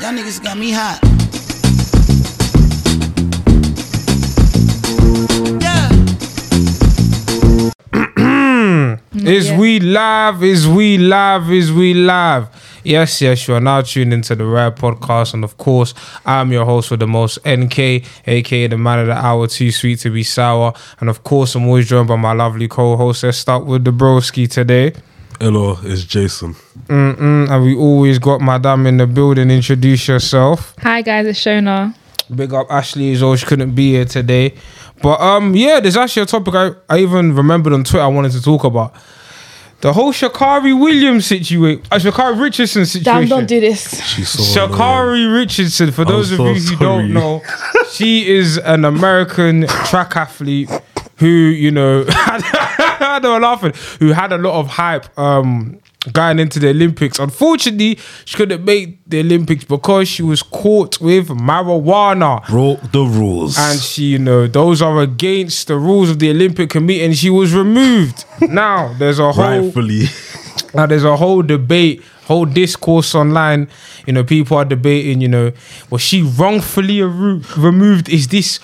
Y'all niggas got me hot. Yeah. Is Yeah. we live? Is we live? Is we live? Yes, yes, you are now tuned into the Rare Podcast, and of course, I'm your host with the most, NK, aka the man of the hour, too sweet to be sour, and of course, I'm always joined by my lovely co-host. Let's start with the broski today, Hello, it's Jason. Mm-mm, and we always got Madame in the building. Introduce yourself. Hi guys, it's Shona. Big up Ashley as well. She couldn't be here today. But um, yeah, there's actually a topic I, I even remembered on Twitter I wanted to talk about. The whole Sha'Carri Williams situation, uh, Sha'Carri Richardson situation. Damn, don't do this. She's so annoying. Sha'Carri Richardson, for I'm those of so you who sorry. don't know, she is an American track athlete who, you know, Know I'm laughing, who had a lot of hype um, going into the Olympics. Unfortunately, she couldn't make the Olympics because she was caught with marijuana. broke the rules. And she, you know, those are against the rules of the Olympic Committee, and she was removed. now there's a whole rightfully, now there's a whole debate, whole discourse online. You know, people are debating. You know, was she wrongfully removed? Is this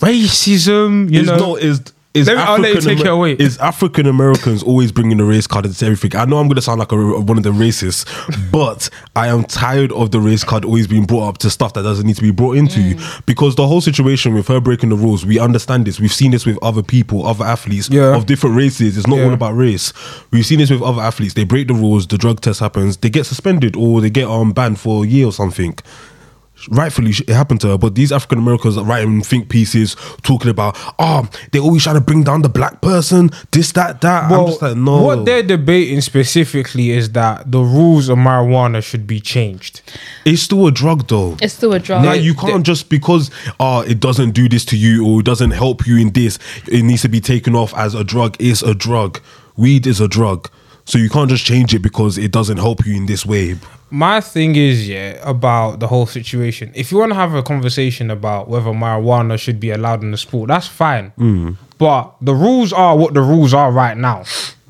racism? You is know, not is is Let me- I'll let you African take it away. Is African Americans always bringing the race card into everything? I know I'm going to sound like a, one of the racists, but I am tired of the race card always being brought up to stuff that doesn't need to be brought into Mm. because the whole situation with her breaking the rules, we understand this. We've seen this with other people, other athletes Yeah. of different races. It's not Yeah. all about race. We've seen this with other athletes. They break the rules, the drug test happens, they get suspended or they get um, banned for a year or something rightfully it happened to her but these african americans are writing think pieces talking about oh they always trying to bring down the black person this that that. I'm well, just like no. what they're debating specifically is that the rules of marijuana should be changed. it's still a drug though. It's still a drug. like you can't just because uh it doesn't do this to you or it doesn't help you in this it needs to be taken off as a drug. It's a drug. Weed is a drug. So you can't just change it because it doesn't help you in this way my thing is yeah about the whole situation if you want to have a conversation about whether marijuana should be allowed in the sport that's fine mm. but the rules are what the rules are right now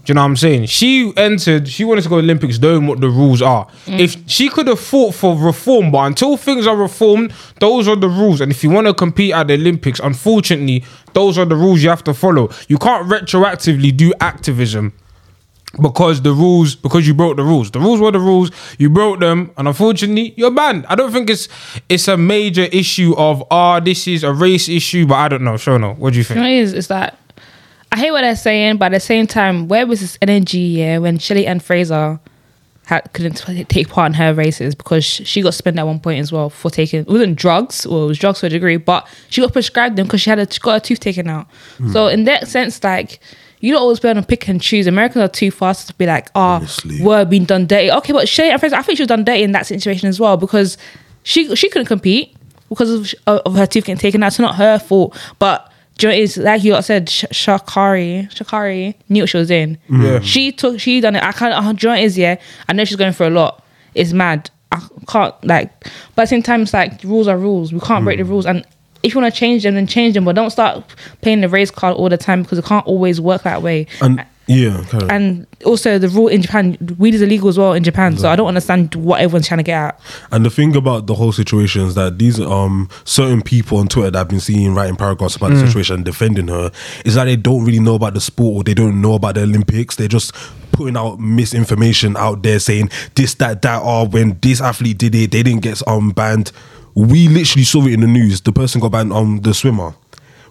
do you know what I'm saying? She entered, she wanted to go Olympics knowing what the rules are. Mm. If she could have fought for reform, but until things are reformed, those are the rules. And if you want to compete at the Olympics, unfortunately, those are the rules you have to follow. You can't retroactively do activism because the rules because you broke the rules the rules were the rules you broke them and unfortunately you're banned i don't think it's it's a major issue of ah this is a race issue but i don't know Shona, what do you think it is? It's that I hate what they're saying, but at the same time, where was this energy? Yeah, when Shelly-Ann Fraser had, couldn't take part in her races because she got spent at one point as well for taking it wasn't drugs or it was drugs to a degree, but she got prescribed them because she had a, she got her tooth taken out. So in that sense, like. You don't always be able to pick and choose. Americans are too fast to be like, oh, Honestly. we're being done dirty. Okay, but Shay, Ann Fraser, I think she was done dirty in that situation as well because she she couldn't compete because of, of her teeth getting taken out. It's not her fault. But do you know what it is like you said Sh- Sha'Carri Sha'Carri knew what she was doing. Yeah. She took she done it. I can't. Uh, do you know what yeah. I know she's going for a lot. It's mad. I can't like. But at the same time, it's like rules are rules. We can't break the rules. And if you want to change them, then change them. But don't start playing the race card all the time because it can't always work that way. and yeah. And also the rule in Japan, weed is illegal as well in Japan. So I don't understand what everyone's trying to get at. And the thing about the whole situation is that these um certain people on Twitter that I've been seeing writing paragraphs about Mm. the situation and defending her is that they don't really know about the sport or they don't know about the Olympics. They're just putting out misinformation out there saying this, that, that, or when this athlete did it, they didn't get um banned. We literally saw it in the news. The person got banned on the swimmer.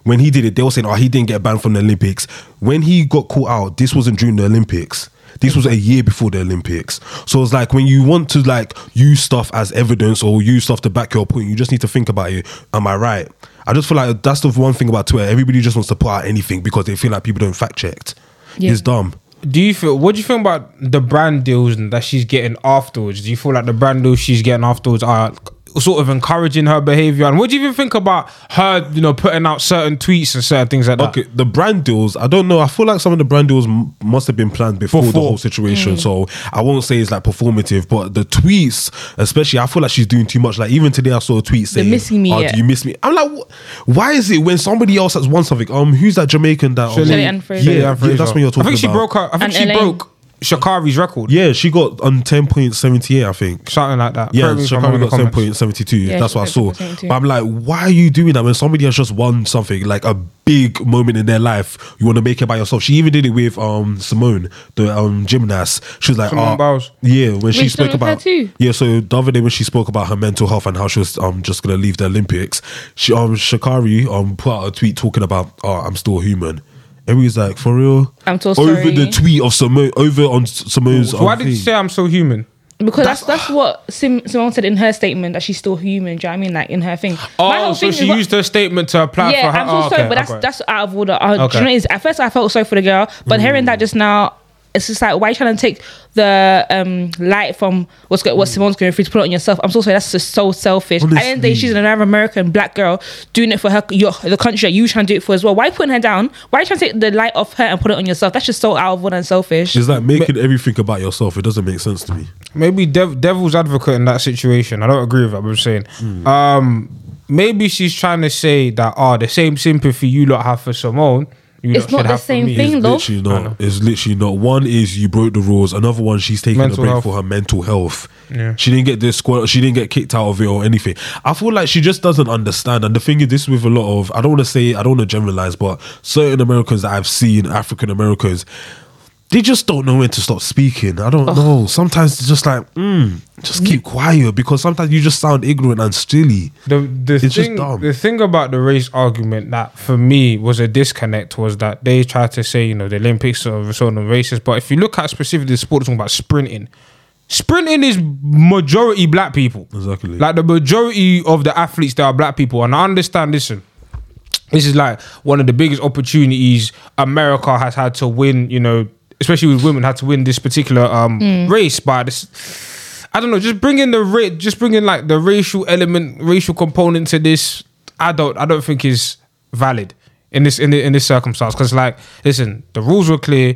When he did it, they were saying, "Oh, he didn't get banned from the Olympics." When he got caught out, this wasn't during the Olympics. This was a year before the Olympics. So it's like when you want to like use stuff as evidence or use stuff to back your point, you just need to think about it. Am I right? I just feel like that's the one thing about Twitter. Everybody just wants to put out anything because they feel like people don't fact checked. Yeah. It's dumb. do you feel what do you think about the brand deals that she's getting afterwards do you feel like the brand deals she's getting afterwards are sort of encouraging her behavior and what do you even think about her you know putting out certain tweets and certain things like that Okay, the brand deals. I don't know. I feel like some of the brand deals m- must have been planned before, the whole situation. So I won't say it's like performative, but the tweets, especially, I feel like she's doing too much. Like even today, I saw a tweet saying, missing me, "Oh, yeah. do you miss me?" I'm like, wh- why is it when somebody else has won something? Um, who's that Jamaican that? um, Shelly-Ann Fraser. Yeah, yeah, that's what you're talking about. I think she about. broke her I think And she Elaine. broke Sha'Carri's record. Yeah, she got on ten point seventy eight, I think. Something like that. Yeah, Correct me if I'm Sha'Carri got ten comments. point seventy two. Yeah, That's what I saw. But I'm like, why are you doing that when somebody has just won something like a big moment in their life? You want to make it by yourself. She even did it with um Simone, the um gymnast. She was like, Simone oh, yeah, when she Wait, spoke about yeah. So the other day when she spoke about her mental health and how she was um just gonna leave the Olympics, she um Sha'Carri um put out a tweet talking about oh I'm still human. And we was like, for real? I'm so Over sorry. the tweet of Simone, over on Simone's. Why did you say I'm so human? Because that's that's what Sim, Simone said in her statement that she's still human. Do you know what I mean? Like in her thing. My Oh, whole so thing she is what- used her statement to apply yeah, for her. I'm so oh, sorry, okay, but that's okay. that's out of order. Uh, do you know Okay. what it is? At first, I felt sorry for the girl, but hearing Mm. that just now, it's just like why are you trying to take the um, light from what's go- Mm. what Simone's going through to put it on yourself? I'm so sorry. That's just so selfish. At the end of the day, she's an Arab American black girl doing it for her, your, the country that you trying to do it for as well. Why are you putting her down? Why are you trying to take the light off her and put it on yourself? That's just so out of order and selfish. It's like making everything about yourself. It doesn't make sense to me. maybe dev- devil's advocate in that situation. I don't agree with that. But I'm saying, um, maybe she's trying to say that oh, the same sympathy you lot have for Simone, you It's not the same thing, It's though. literally not. It's literally not. One is you broke the rules. Another one, she's taking Mental a break health. for her mental health. Yeah. She didn't get this squad. She didn't get kicked out of it or anything. I feel like she just doesn't understand. And the thing is, this with a lot of. I don't want to say. I don't want to generalize, but certain Americans that I've seen, African Americans. They just don't know when to stop speaking. I don't know. Sometimes it's just like, mm, just keep quiet because sometimes you just sound ignorant and silly. The the It's just thing dumb. the thing about the race argument that for me was a disconnect was that they tried to say you know the Olympics are sort of racist, but if you look at specifically the sport talking about sprinting, sprinting is majority black people. Exactly. Like the majority of the athletes that are black people, and I understand. Listen, this is like one of the biggest opportunities America has had to win. You know, especially with women, had to win this particular um, race. But this, I don't know, just bringing the ra- just bringing like the racial element, racial component to this. I don't, I don't think is valid in this in, the, in this circumstance. Because like, listen, the rules were clear.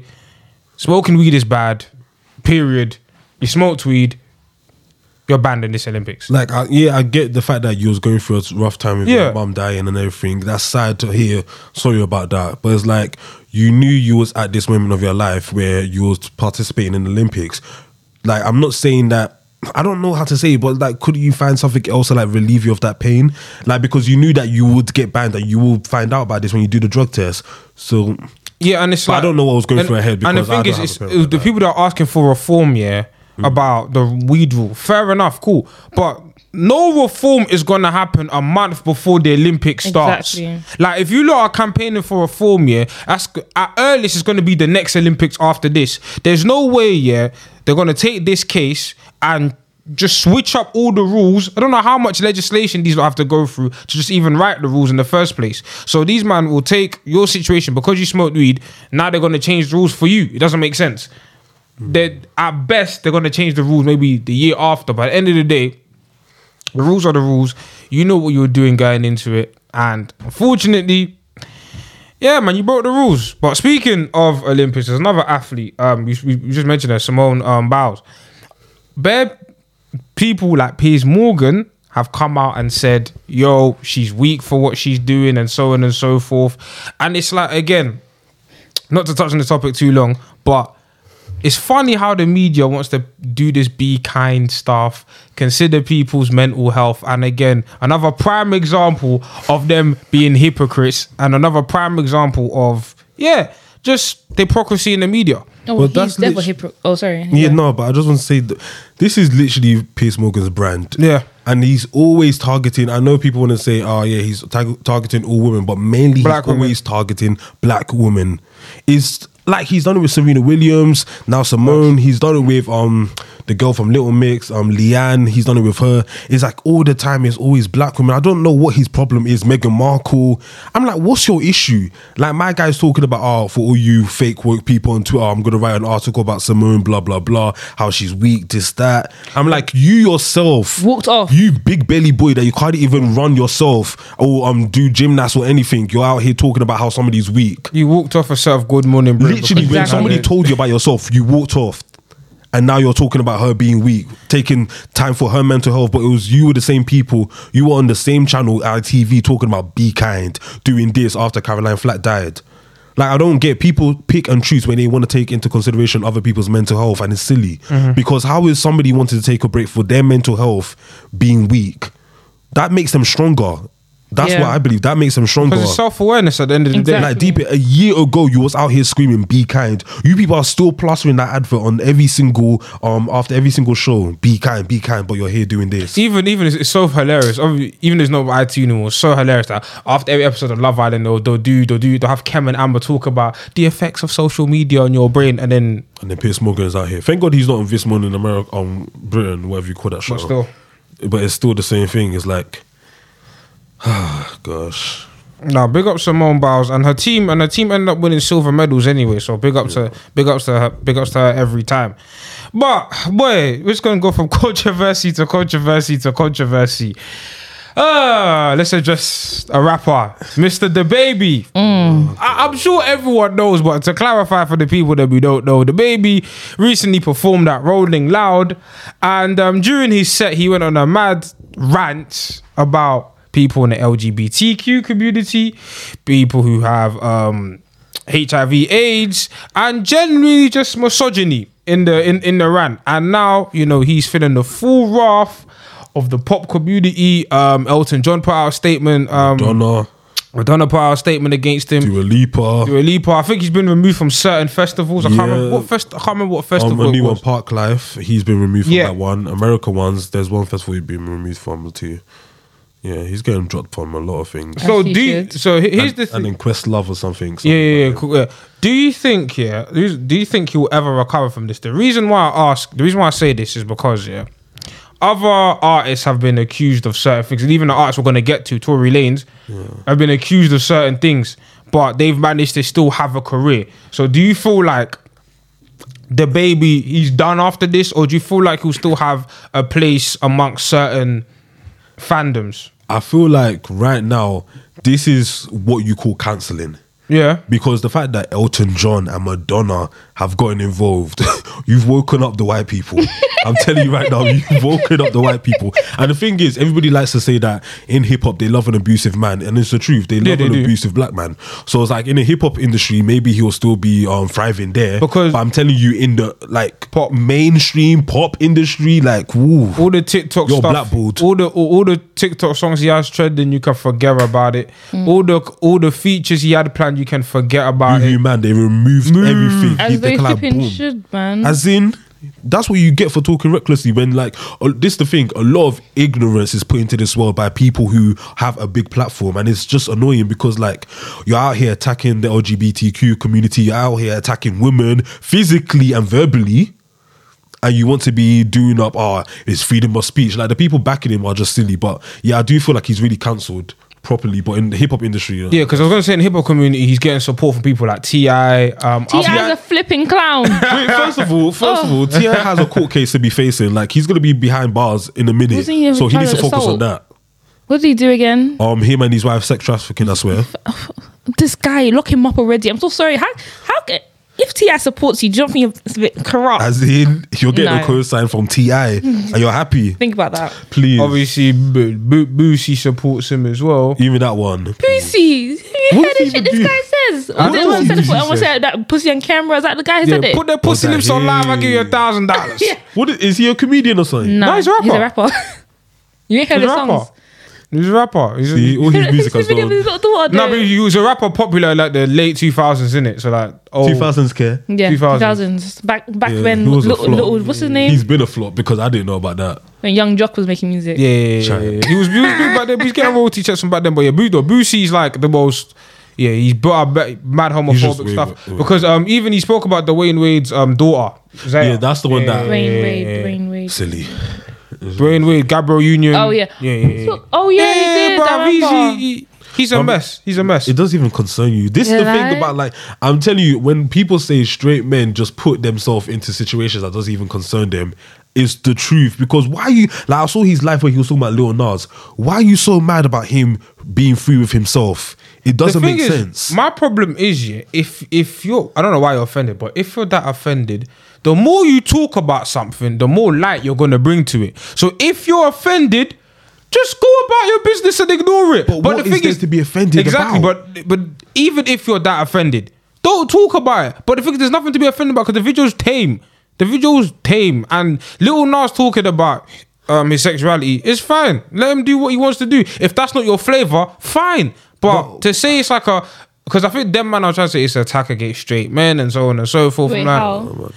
Smoking weed is bad. Period. You smoked weed. You're banned in this Olympics. Like, I, yeah, I get the fact that you was going through a rough time with Yeah. your mum dying and everything. That's sad to hear. Sorry about that. But it's like you knew you was at this moment of your life where you was participating in the Olympics. Like, I'm not saying that. I don't know how to say, it, but like, could you find something else to like relieve you of that pain? Like, because you knew that you would get banned, and you will find out about this when you do the drug test. So, Yeah, and it's But I don't know what was going and, through her head And the because I thing is, it's, like the that. people that are asking for reform, yeah, mm. about the weed rule. Fair enough, cool, but no reform is gonna happen a month before the Olympics starts. Exactly. Like, if you lot are campaigning for reform, yeah, that's at earliest it's gonna be the next Olympics after this. There's no way, yeah, they're gonna take this case and just switch up all the rules. I don't know how much legislation these will have to go through to just even write the rules in the first place. So these man will take your situation because you smoked weed. Now they're gonna change the rules for you. It doesn't make sense. They at best they're gonna change the rules maybe the year after. But at the end of the day, the rules are the rules. You know what you were doing going into it, and unfortunately, yeah, man, you broke the rules. But speaking of Olympics, there's another athlete. Um, you, you just mentioned her, Simone um, Biles. Bare people like Piers Morgan have come out and said, "Yo, she's weak for what she's doing," and so on and so forth. And it's like again, not to touch on the topic too long, but it's funny how the media wants to do this be kind stuff, consider people's mental health, and again, another prime example of them being hypocrites, and another prime example of yeah, just hypocrisy in the media. Oh, Well, he's that's devil lit- hypro- Oh, sorry. Yeah, no, but I just want to say that this is literally Piers Morgan's brand. Yeah. And he's always targeting. I know people want to say, oh, yeah, he's tar- targeting all women, but mainly Black he's women. always targeting black women. Is like he's done it with Serena Williams, now Simone. He's done it with um the girl from Little Mix, um Leigh-Anne. He's done it with her. It's like all the time. It's always black women. I don't know what his problem is. Meghan Markle. I'm like, what's your issue? Like my guy's talking about, oh, for all you fake woke people on Twitter, I'm gonna write an article about Simone, blah blah blah, how she's weak, this that. I'm like, you yourself Walked off. You big belly boy that you can't even run yourself or um do gymnasts or anything. You're out here talking about how somebody's weak. You walked off a set of Good Morning Britain. Literally, when Exactly. somebody told you about yourself, you walked off. And now you're talking about her being weak, taking time for her mental health. But it was you were the same people. You were on the same channel, ITV, talking about be kind, doing this after Caroline Flack died. Like I don't get people pick and choose when they want to take into consideration other people's mental health, and it's silly Mm-hmm. because how is somebody wanting to take a break for their mental health being weak? That makes them stronger. That's Yeah. what I believe. That makes them stronger. Because it's self awareness at the end of the day. Like deep a year ago, you was out here screaming, "Be kind." You people are still plastering that advert on every single um after every single show. Be kind, be kind, but you're here doing this. Even even it's, it's so hilarious. Obvi- Even though it's not IT anymore, it's so hilarious that after every episode of Love Island, they'll, they'll do they'll do they'll have Kem and Amber talk about the effects of social media on your brain, and then And then Piers Morgan is out here. Thank God he's not on this morning in America, um, Britain, whatever you call that show. but still. but it's still the same thing. It's like, gosh. Now, big up Simone Biles and her team, and her team ended up winning silver medals anyway. So big up to big ups to her, big ups to her every time. But boy, we're just gonna go from controversy to controversy to controversy. Uh, let's address a rapper, Mr. DaBaby. I, I'm sure everyone knows, but to clarify for the people that we don't know, DaBaby recently performed at Rolling Loud, and um, during his set, he went on a mad rant about people in the LGBTQ community, people who have um, HIV/AIDS, and generally just misogyny in the in, in the rant. And now you know he's feeling the full wrath of the pop community. Um, Elton John put out a statement. Um, Donna, Madonna put out a statement against him. Dua Lipa, Dua Lipa. I think he's been removed from certain festivals. I can't Yeah. remember what fest. I can't remember what festival. um, a new one. Parklife. He's been removed from Yeah. that one. America ones, there's one festival he's been removed from too. Yeah, he's getting dropped from a lot of things. So As he do you, should. so he- here's and, the thing. and then Questlove or something. Yeah, something yeah, yeah, like cool, yeah. Do you think, yeah, do you- do you think he'll ever recover from this? The reason why I ask, the reason why I say this is because, yeah, other artists have been accused of certain things, and even the artists we're going to get to, Tory Lanez, have been accused of certain things, but they've managed to still have a career. So do you feel like DaBaby he's done after this, or do you feel like he'll still have a place amongst certain fandoms? I feel like right now, this is what you call cancelling. Yeah. Because the fact that Elton John and Madonna have gotten involved, you've woken up the white people. I'm telling you right now, you've woken up the white people. And the thing is, everybody likes to say that in hip hop they love an abusive man, and it's the truth. They love they an do. abusive black man. So it's like in the hip hop industry, maybe he'll still be um, thriving there. Because- but I'm telling you, in the like pop mainstream pop industry, like woo, all the TikTok You're stuff, blackballed. all the all, all the TikTok songs he has trending, you can forget about it. All the all the features he had planned, you can forget about Movie it. man, they removed everything. As they can, like, flipping boom. should, man. As in, that's what you get for talking recklessly. When like uh, this, the thing, a lot of ignorance is put into this world by people who have a big platform, and it's just annoying because like you're out here attacking the LGBTQ community, you're out here attacking women physically and verbally. And you want to be doing up, ah, it's freedom of speech. Like the people backing him are just silly. But yeah, I do feel like he's really cancelled properly. But in the hip hop industry, you know, Yeah, because I was gonna say in the hip hop community, he's getting support from people like Ti. Um, T.I.'s Afro- a flipping clown. Wait, first of all, first of all, T.I. has a court case to be facing. Like he's gonna be behind bars in a minute, Wasn't he so he needs to child focus on that. what did he do again? Um, him and his wife sex trafficking. I swear. This guy, lock him up already. I'm so sorry. How how can if T.I. supports you, do you don't think it's a bit corrupt? As in, you're getting a No. co-sign from T.I., and hmm. you're happy. think about that. Please, obviously, Bo- Bo- Boosie supports him as well. even that one. Pussy. You What heard does the he shit this do? guy says. I Was it don't one know said what I he want to say that pussy on camera. Is that the guy who Yeah, said it? put their pussy that lips on live. I give you a him? thousand dollars. Yeah. What is, is he a comedian or something? No, No, he's a rapper. He's a rapper. rapper. you ain't heard He's a his rapper. songs. He's a rapper. He's a, all his music has video gone. with his little daughter. no, but he was a rapper popular like the late two thousands, in it. So like, oh, 2000s care. yeah, 2000s. 2000s. Back back Yeah, when he was a little, little what's his name? He's been a flop because I didn't know about that. when Yung Joc was making music. Yeah, yeah, yeah, yeah. he was he was big back then. He's getting royalty checks from back then. But yeah, Boo though, Boosie's like the most. Yeah, he's brought up mad homophobic stuff way- because um even he spoke about Dwyane Wade's um daughter. Zaya. Yeah, that's the one that- Dwyane Wade, Dwyane Wade. Silly. Dwyane Wade, Gabrielle Union. Oh yeah. yeah, yeah. yeah. So- oh yeah, he did. I he's, remember. he- he- he's a um, mess. He's a mess. It doesn't even concern you. This is the Yeah, thing about like I'm telling you, when people say straight men just put themselves into situations that doesn't even concern them, it's the truth. Because why are you like I saw his life where he was talking about Lil Nas. Why are you so mad about him being free with himself? It doesn't make is, sense. My problem is, yeah, if if you're, I don't know why you're offended, but if you're that offended, the more you talk about something, the more light you're gonna bring to it. So if you're offended, just go about your business and ignore it. But what is is, to be offended exactly, about? but but even if you're that offended, Don't talk about it. But the thing is, there's nothing to be offended about because the video's tame. The video's tame, and Little Nas talking about um his sexuality is fine. Let him do what he wants to do. If that's not your flavor, fine. But to say it's like a because I think them man are trying to say it's an attack against straight men and so on and so forth. Wait, I'm like, how? Oh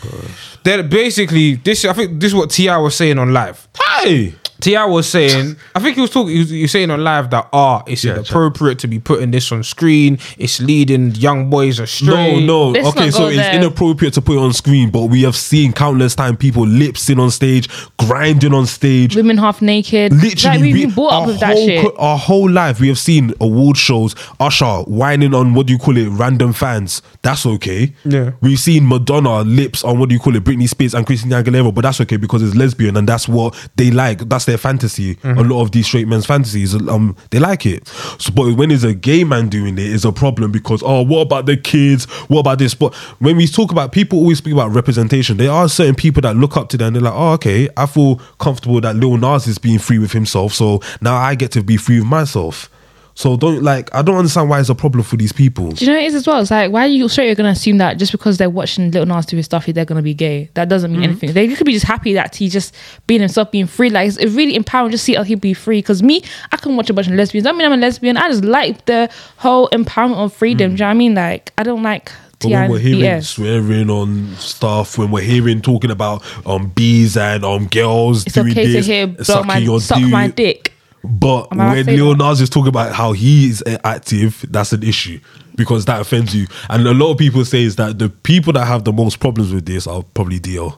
they're basically this. I think this is what T.I. was saying on live. Hey, T.I. was saying, I think he was talking. He was, he was saying on live that ah, it's Yeah, inappropriate to be putting this on screen. It's leading young boys astray. no, no. Let's okay, not so go it's there. inappropriate to put it on screen, but we have seen countless time people lip sync on stage, grinding on stage. Women half naked. Literally, like, we've we, been brought our up with that whole shit. co- our whole life, we have seen award shows, Usher whining on what do you call it, random fans. That's okay. Yeah. we've seen Madonna lips on what do you call it, Britney Spears and Christina Aguilera, but that's okay because it's lesbian and that's what they like. That's their fantasy. Mm-hmm. A lot of these straight men's fantasies, um, they like it. So, but when it's a gay man doing it, it's a problem because oh, what about the kids? What about this? But when we talk about people, always speak about representation. There are certain people that look up to them. They're like, oh, okay, I feel comfortable that Lil Nas is being free with himself, so now I get to be free with myself. So don't like, I don't understand why it's a problem for these people. Do you know what it is as well? It's like why are you straight you're gonna assume that just because they're watching Little Nas do his stuff, they're gonna be gay. That doesn't Mm-hmm. mean anything. They could be just happy that he's just being himself, being free. Like it's, it's really empowering to see other people be free. Because me, I can watch a bunch of lesbians. I mean, I'm a lesbian. I just like the whole empowerment of freedom. Mm. Do you know what I mean? Like I don't like But when we're hearing swearing on stuff, when we're hearing talking about um bees and um girls It's doing okay to hear blow my suck my dick. But Am I when say Lil that? Nas is talking about how he is active, that's an issue because that offends you. And a lot of people say is that the people that have the most problems with this are probably DL.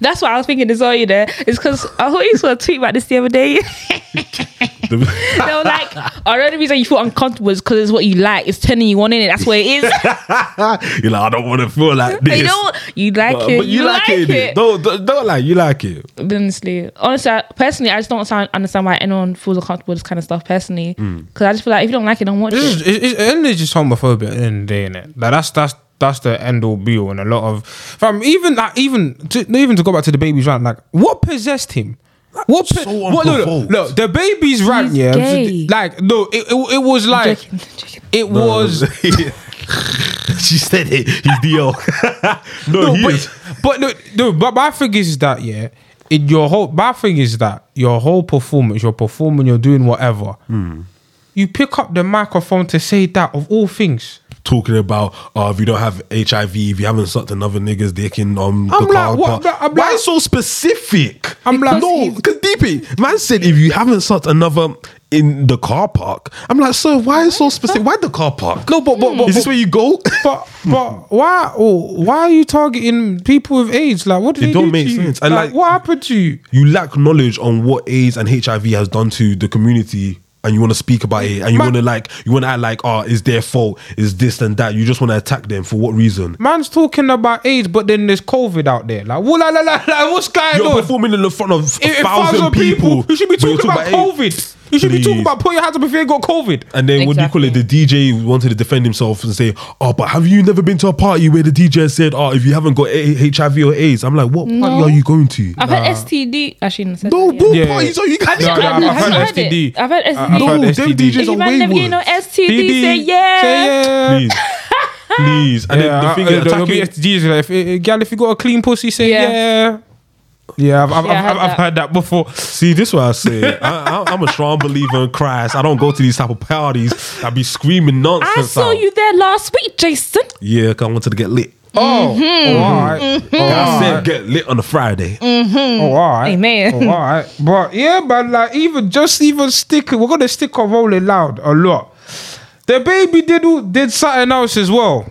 That's what I was thinking as well. You know, it's because I thought you saw a tweet about this the other day. The- they were like, "Oh, the only reason you feel uncomfortable is because it's what you like. It's turning you on in it. That's what it is. You're like, I don't want to feel like this. you know, you like but, it. but you, like, it. innit? Don't, don't don't like you like it. honestly, honestly, I, personally, I just don't sound, understand why anyone feels uncomfortable with this kind of stuff. Personally, Mm. because I just feel like if you don't like it, don't watch It's, it. just, it's, it's, and it's just homophobia at the end of the day, innit? Like that's that's that's the end all be all, and a lot of fam, even like even to, even to go back to DaBaby's rant, like what possessed him? What, po- So what look, look, unprovoked. look, DaBaby's rant, He's yeah, gay. like no, it, it, it was like joking, joking. it was she said it. He's DL. no, no, he but, is. but no, no, but my thing is that yeah, in your whole my thing is that your whole performance, you're performing, you're doing whatever. Hmm. You pick up the microphone to say that of all things. Talking about uh, if you don't have HIV, if you haven't sucked another nigga's dick in um the I'm like, car what? park. I'm Why like- so specific? I'm like- no, because DP man said if you haven't sucked another in the car park. I'm like, sir, why is so specific? Why the car park? No, but but, but is this where you go? but but why oh, why are you targeting people with AIDS? Like what did It they don't do make sense. And, Like, like- what happened to you? you lack knowledge on what AIDS and HIV has done to the community. And you want to speak about it, and you want to like, you want to act like, oh, it's their fault, is this and that. You just want to attack them for what reason? Man's talking about AIDS, but then there's COVID out there. Like what? Like, like, like, what's going on? You're performing in the front of a if thousand people. You should be you're talking about, AIDS. COVID. You should be talking about put your hands up if you ain't got COVID. And then what do you call it? The DJ wanted to defend himself and say, "Oh, but have you never been to a party where the DJ said, oh, if you haven't got A- HIV or AIDS?" I'm like, "What party No. are you going to?" I've had STD. Actually, no, said no, that, yeah. what Yeah. parties are you guys? No, no, I've, I've I've heard heard it. STD. I've heard STD. I've heard No, them STD. DJs if are you man never get no wayward. STD, say yeah. Say yeah. Please, please. And yeah, then the thing uh, is, there'll be attacking, STDs. Like, if, uh, gal, if you got a clean pussy, say Yeah. yeah. Yeah, I've, I've, Yeah, I've, heard I've that. heard that before. see, this is what I say. I, I, I'm a strong believer in Christ. I don't go to these type of parties. I be screaming nonsense. I saw out. you there last week, Jason. Yeah, 'cause I wanted to get lit. Mm-hmm. Oh, Mm-hmm. oh, all right. Oh, mm-hmm. I said right. get lit on a Friday. Mm-hmm. Oh, all right. Amen. Oh, all right. But yeah, but like even just even stick, we're gonna stick on rolling loud a lot. DaBaby did did something else as well.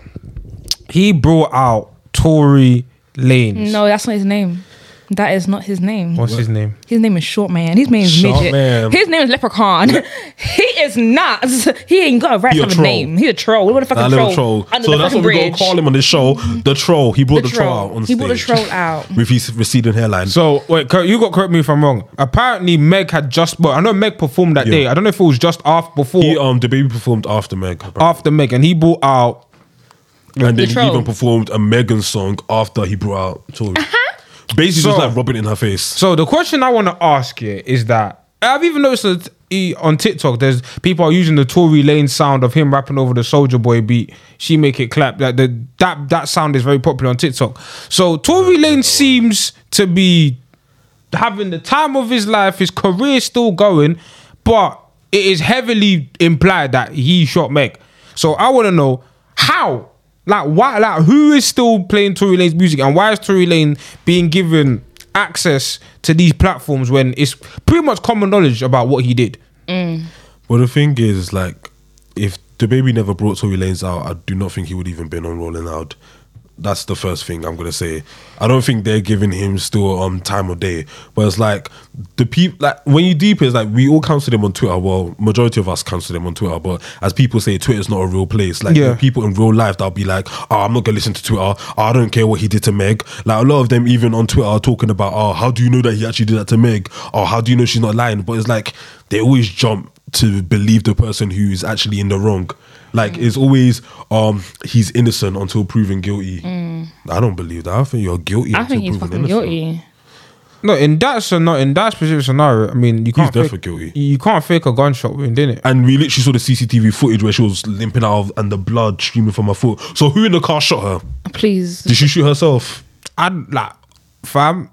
He brought out Tory Lanez. No, that's not his name. That is not his name. What's his name? His name is Short Man. His name is Short Midget. Man. His name is Leprechaun. he is not. He ain't got a right He to a have a troll. name. He's a troll. What the fuck That a little troll? troll. Under So the that's fucking what we're gonna bridge. call him on this show. The troll. He brought The the, troll. troll. out on He stage. brought the troll out. with his receding hairline. So wait, cor- you got correct me if I'm wrong. Apparently, Meg had just. But I know Meg performed that Yeah. day. I don't know if it was just after before he um DaBaby performed after Meg, after Meg, and he brought out. and then The he troll. even performed a Megan song after he brought out Tory. Basically, So- just like rubbing it in her face. So the question I want to ask you is that I've even noticed that he, on TikTok, there's people are using the Tory Lane sound of him rapping over the Soldier Boy beat. She make it clap. That the that that sound is very popular on TikTok. So Tory Lane seems to be having the time of his life. His career still going, but it is heavily implied that he shot Meg. So I want to know how, like, why, like, who is still playing Tory Lanez music, and why is Tory Lane being given access to these platforms when it's pretty much common knowledge about what he did? Mm. Well, the thing is, like, if DaBaby never brought Tory Lanez out, I do not think he would even been on Rolling Loud. That's the first thing I'm gonna say. I don't think they're giving him still um time of day. But it's like the people like when you deep it's like we all cancel them on Twitter. Well, majority of us cancel them on Twitter, but as people say, Twitter's not a real place. Like Yeah. people in real life that'll be like, Oh, I'm not gonna listen to Twitter. Oh, I don't care what he did to Meg. Like a lot of them even on Twitter are talking about, Oh, how do you know that he actually did that to Meg? Or how do you know she's not lying? But it's like they always jump to believe the person who's actually in the wrong. Like it's always um he's innocent until proven guilty. I don't believe that. I think you're guilty. Mm. I until think he's proven fucking innocent. guilty. No, in that scenario, in that specific scenario, I mean, you can't definitely fake, guilty. You can't fake a gunshot wound, didn't it? And we literally saw the CCTV footage where she was limping out of, and the blood streaming from her foot. So who in the car shot her? Please. Did she shoot herself? I like, fam.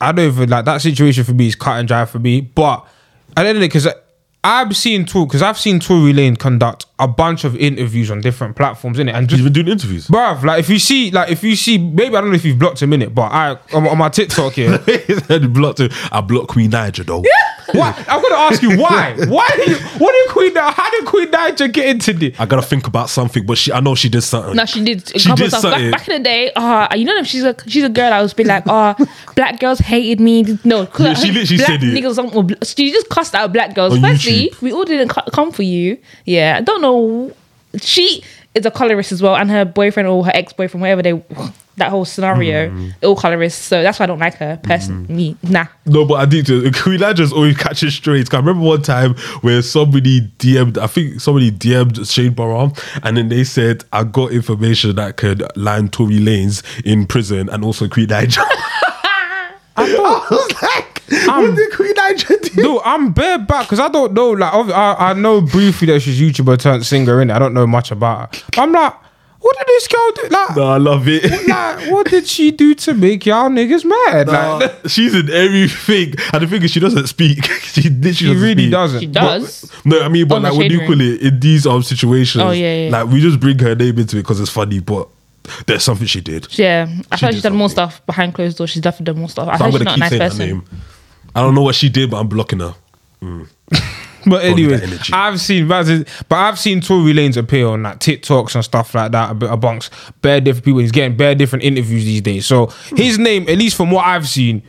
I don't even like that situation for me is cut and dry for me. But I don't know because I've seen Tory because I've seen Tory Lane conduct a bunch of interviews on different platforms, in it, and just been doing interviews. bruv, like if you see, like if you see, maybe I don't know if you've blocked him in it, but I on, on my TikTok here. he said blocked her. I blocked Queen Naija though. Why? I'm gonna ask you why? Why did you, what did Queen? Ni- How did Queen Naija get into this? I gotta think about something, but she I know she did something. No, she did. A She couple did of times. something. Back, back in the day, uh, you know, she's a she's a girl. I was be like, oh, black girls hated me. No, Yeah, she literally black said it. Niggas don't, or bl- she just cussed out black girls. On Firstly, YouTube. we all didn't co- come for you. Yeah, I don't know. She is a colorist as well, and her boyfriend or her ex boyfriend, whatever they, that whole scenario, Mm. all colorist. So that's why I don't like her. Person, me, nah. No, but I think to Queen Naija's always catching strays. 'Cause I remember one time where somebody DM'd, I think somebody DM'd Shane Barham, and then they said, I got information that could land Tory Lanez in prison and also Queen Naija. I was like, what did Queen Naija do? No, I'm bare back because I don't know. Like, I, I know briefly that she's YouTuber turned singer in. I don't know much about her. I'm like, what did this girl do? Like, No, I love it. like, what did she do to make y'all niggas mad? Nah, Like, she's in everything, and the thing is, she doesn't speak. she literally she really speak. doesn't. She does. No, I mean, but On the like when shade you call it in these um situations, Oh, yeah, yeah. like we just bring her name into it because it's funny, but there's something she did. Yeah, I feel like did she's done more stuff behind closed doors. She's definitely done more stuff. I So I'm gonna she's not a keep nice saying person. that name. I don't know what she did, but I'm blocking her. But anyway. I've seen, but I've seen Tory Lanez appear on like TikToks and stuff like that, a bit amongst bare different people. He's getting bare different interviews these days. So his name, at least from what I've seen,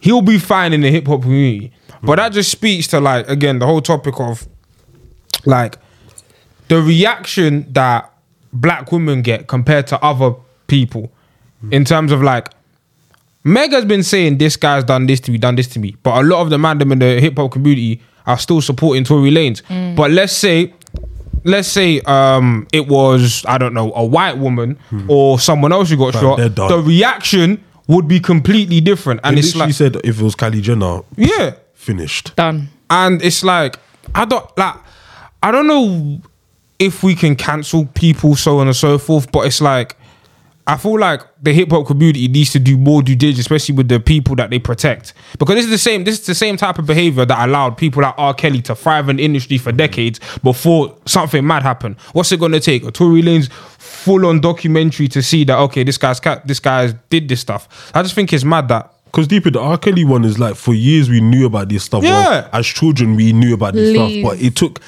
he'll be fine in the hip hop community. But that just speaks to like again the whole topic of like the reaction that black women get compared to other people in terms of like Meg has been saying this guy's done this to me, done this to me, but a lot of the man them in the hip hop community are still supporting Tory Lanez. But let's say, let's say um it was I don't know a white woman or someone else who got Fam, shot. The reaction would be completely different, and And it's she like said if it was Kylie Jenner, yeah, finished. Done. and it's like I don't like I don't know if we can cancel people so on and so forth, but it's like I feel like the hip hop community needs to do more due diligence, especially with the people that they protect, because this is the same. This is the same type of behavior that allowed people like R. Kelly to thrive in the industry for decades before something mad happened. What's it going to take? A Tory Lanez full on documentary to see that okay, this guy's cat, this guy's did this stuff. I just think it's mad that Because deep in the R. Kelly one is like for years we knew about this stuff. Well, Yeah. as children we knew about this Please. stuff, but it took.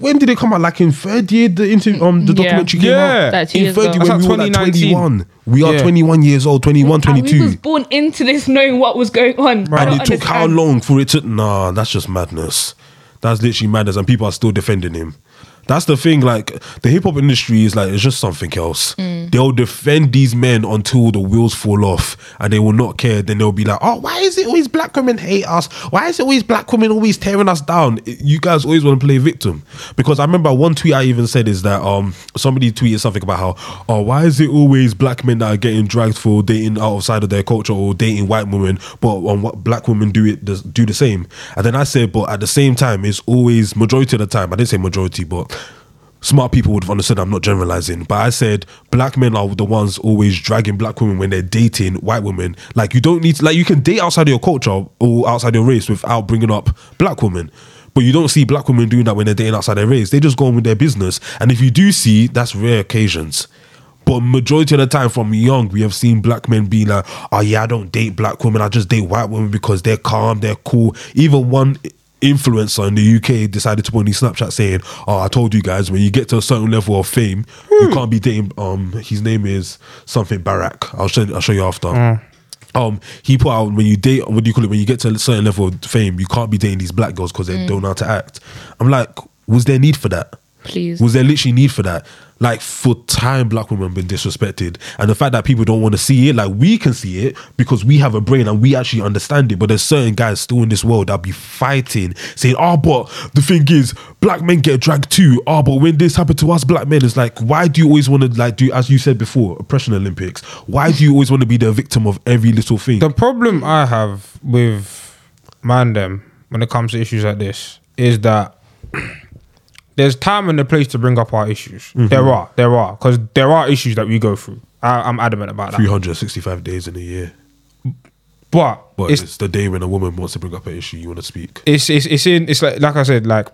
When did it come out? Like in third year, the inter- um the Yeah. documentary came Yeah. out. Like two in years third ago. year when That's we were like like 2019. 21. We are Yeah. 21 years old, 21, And we was 22. born into this knowing what was going on. I And don't it took how understand. long for it to? Nah, that's just madness. That's literally madness, and people are still defending him. That's the thing. Like the hip hop industry is like it's just something else. They'll defend these men until the wheels fall off, and they will not care. Then they'll be like, "Oh, why is it always black women hate us? Why is it always black women always tearing us down? You guys always want to play victim." Because I remember one tweet I even said is that um somebody tweeted something about how, "Oh, why is it always black men that are getting dragged for dating outside of their culture or dating white women, but on what black women do it do the same?" And then I said, "But at the same time, it's always majority of the time. I didn't say majority, but." Smart people would have understood I'm not generalizing, but I said black men are the ones always dragging black women when they're dating white women. Like you don't need to, like you can date outside of your culture or outside your race without bringing up black women. But you don't see black women doing that when they're dating outside their race. They just go on with their business. And if you do see, that's rare occasions. But majority of the time from young, we have seen black men be like, oh yeah, I don't date black women. I just date white women because they're calm, they're cool. Even one influencer in the UK decided to put on his Snapchat saying, "Oh, I told you guys, when you get to a certain level of fame, you can't be dating." Um, his name is something Barack. I'll show. I'll show you after. Um, he put out when you date, what do you call it? When you get to a certain level of fame, you can't be dating these black girls because they don't know how to act. I'm like, was there need for that? Please. Was there literally need for that? Like for time, black women have been disrespected, and the fact that people don't want to see it, like we can see it because we have a brain and we actually understand it. But there's certain guys still in this world that be fighting, saying, "Oh, but the thing is, black men get dragged too. Oh, but when this happened to us, black men, it's like, why do you always want to like do as you said before, oppression Olympics? Why do you always want to be the victim of every little thing? The problem I have with man them when it comes to issues like this is that there's time and a place to bring up our issues. Mm-hmm. There are, there are, because there are issues that we go through. I, I'm adamant about that. 365 days in a year, But, but it's it's, the day when a woman wants to bring up an issue, you want to speak. it's it's it's in it's like like I said like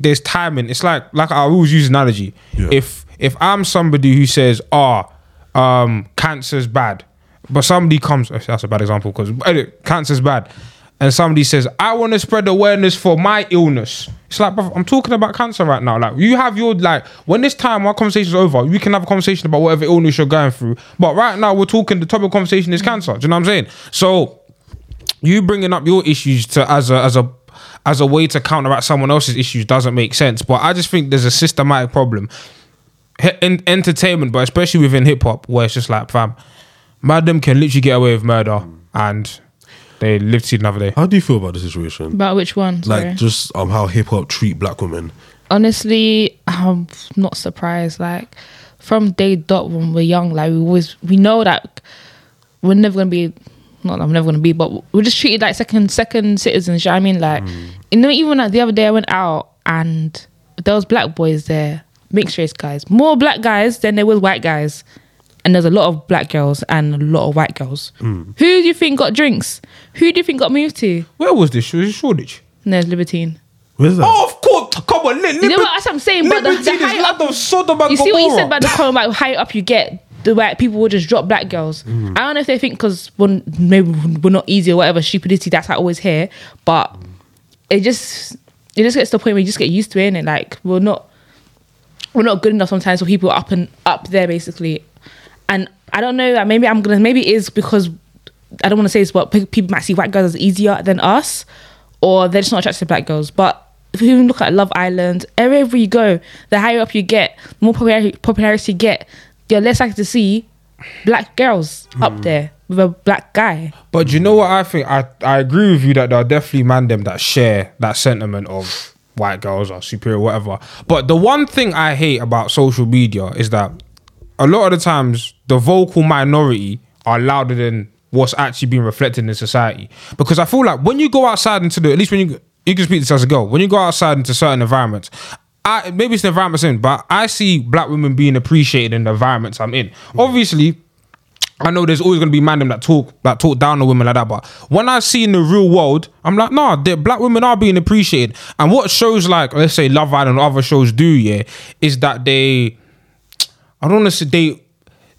there's timing. It's like like I always use analogy. Yeah. If if I'm somebody who says ah um cancer's bad, but somebody comes that's a bad example because cancer's bad. And somebody says, I want to spread awareness for my illness. It's like, bruv, I'm talking about cancer right now. Like, you have your, like, when this time our conversation's over, we can have a conversation about whatever illness you're going through. But right now, we're talking, the topic of conversation is cancer. Do you know what I'm saying? So, you bringing up your issues to as a as a as a way to counteract someone else's issues doesn't make sense. But I just think there's a systematic problem in entertainment, but especially within hip hop, where it's just like, fam, madam can literally get away with murder and they live to see another day. How do you feel about the situation? About which one? Sorry. Like just um how hip hop treat black women. honestly, I'm not surprised. Like from day dot when we're young, like we always we know that we're never gonna be not that I'm never gonna be, but we're just treated like second second citizens. You know what I mean? Like you know, even like the other day I went out and there was black boys there, mixed race guys, more black guys than there was white guys. And there's a lot of black girls and a lot of white girls. Who do you think got drinks? Who do you think got moved to? Where was this? Was it Shoreditch? And there's Libertine. Where's that? Oh, of course. Come on, li- You know what? That's what I'm saying. But the, the Libertine is higher land of Sodom and you see what you said about the comment about how high up you get, the white people will just drop black girls. Mm. I don't know if they think because we're, maybe we're not easy or whatever stupidity that's how I always hear, but it just it just gets to the point where you just get used to it, and like we're not we're not good enough sometimes for people up and up there basically. And I don't know that maybe I'm gonna maybe it is because I don't want to say this, but people might see white girls as easier than us, or they're just not attracted to black girls. But if you even look at Love Island, wherever you go, the higher up you get, the more popularity, popularity you get, you're less likely to see black girls up hmm. there with a black guy. But you know what I think? I, I agree with you that there are definitely man them that share that sentiment of white girls are superior, whatever. But the one thing I hate about social media is that a lot of the times the vocal minority are louder than what's actually being reflected in society. Because I feel like when you go outside into the, at least when you you can speak this as a girl, when you go outside into certain environments, I maybe it's the environments in, but I see black women being appreciated in the environments I'm in. Obviously, I know there's always gonna be man them that talk that talk down on women like that, but when I see in the real world, I'm like, nah, the black women are being appreciated. And what shows like let's say Love Island or other shows do, yeah, is that they I don't want to say they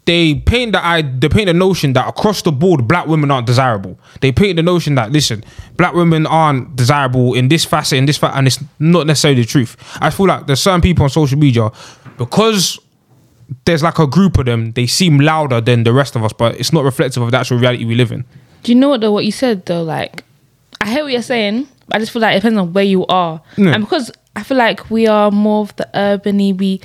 they paint the I they paint the notion that across the board black women aren't desirable. They paint the notion that listen, black women aren't desirable in this facet, in this facet, and it's not necessarily the truth. I feel like there's certain people on social media because there's like a group of them, they seem louder than the rest of us, but it's not reflective of the actual reality we live in. Do you know what though? What you said though, like I hear what you're saying. but I just feel like it depends on where you are, Yeah. and because I feel like we are more of the urbany. We,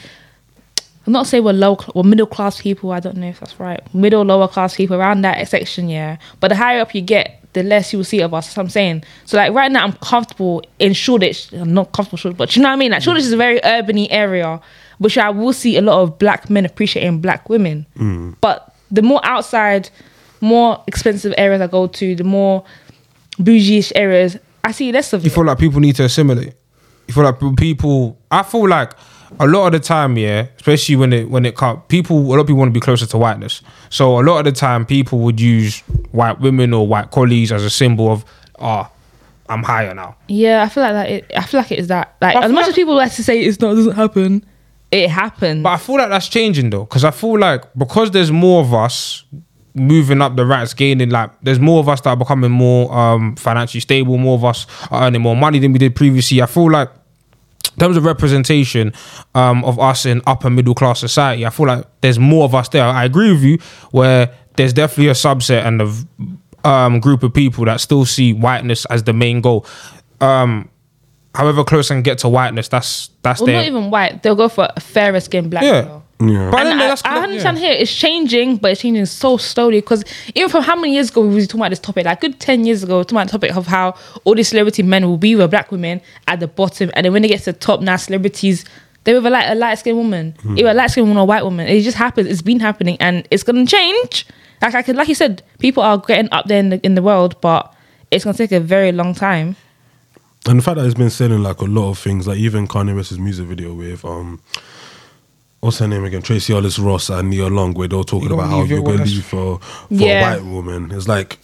not say we're low or middle class people. I don't know if that's right. Middle lower class people around that section, yeah. But the higher up you get, the less you will see of us. That's what I'm saying. So like right now, I'm comfortable in Shoreditch. I'm not comfortable, Shoreditch, but you know what I mean. Like Shoreditch is a very urbany area, which I will see a lot of black men appreciating black women. Mm. But the more outside, more expensive areas I go to, the more bougie areas, I see less of You it. feel like people need to assimilate. You feel like people. I feel like a lot of the time, yeah, especially when it when it comes, people a lot of people want to be closer to whiteness. So a lot of the time, people would use white women or white colleagues as a symbol of, ah, I'm higher now. Yeah, I feel like that. It, I feel like it is that. Like as much like- as people like to say it's not, it doesn't happen. It happens. But I feel like that's changing though, because I feel like because there's more of us moving up the ranks, gaining like there's more of us that are becoming more um financially stable, more of us are earning more money than we did previously. I feel like in terms of representation um of us in upper middle class society, I feel like there's more of us there. I agree with you where there's definitely a subset and a um group of people that still see whiteness as the main goal. Um however close I can get to whiteness, that's that's well, their not even white. They'll go for a fairer skinned black Yeah. girl. Yeah. But And then I, that's I yeah. understand here it's changing, but it's changing so slowly. Because even from how many years ago we were talking about this topic, like good ten years ago, we were talking about the topic of how all these celebrity men will be with black women at the bottom, and then when they get to the top, now celebrities they were like a light skinned woman, Hmm. either a light skinned woman or a white woman. It just happens. It's been happening, and it's gonna change. Like I could, like you said, people are getting up there in the, in the world, but it's gonna take a very long time. And the fact that it's been selling like a lot of things, like even Kanye West's music video with um, what's her name again? Tracee Ellis Ross and Nia Long, where they were talking You about how you're going to witness. leave for for Yeah. a white woman. It's like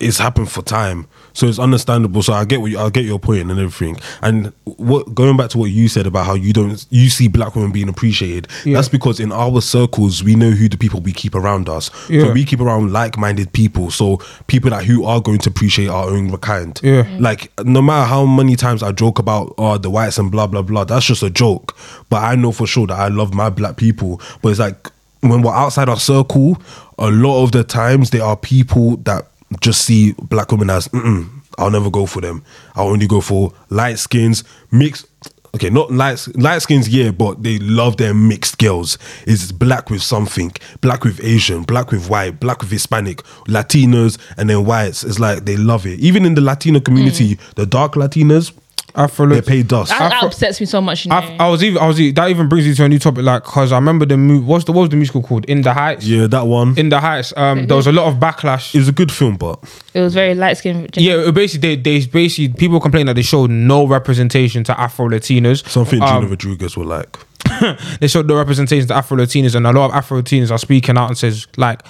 it's happened for time, so it's understandable. So I get what you, I get your point and everything. And what going back to what you said about how you don't you see black women being appreciated. Yeah. That's because in our circles we know who the people we keep around us. Yeah. So we keep around like-minded people. So people that who are going to appreciate our own kind. Yeah. Like no matter how many times I joke about oh the whites and blah blah blah, that's just a joke. But I know for sure that I love my black people. But it's like when we're outside our circle, a lot of the times there are people that just see black women as Mm-mm, I'll never go for them. I'll only go for light skins, mixed. Okay, not light light skins, yeah, but they love their mixed girls. It's black with something, black with Asian, black with white, black with Hispanic, Latinos, and then whites. It's like they love it. Even in the Latino community, mm. the dark Latinas, Afro they pay dust. That, that Afro- upsets me so much. You know? I, I was even I was e- that even brings me to a new topic like because I remember the mu- what's the what was the musical called In the Heights yeah, that one In the Heights um there was a lot of backlash It was a good film, but it was very light skinned. yeah it basically they, they basically people complain that they showed no representation to Afro Latinos something um, Gina Rodriguez would like. they showed no representation to Afro Latinos and a lot of Afro Latinos are speaking out and says like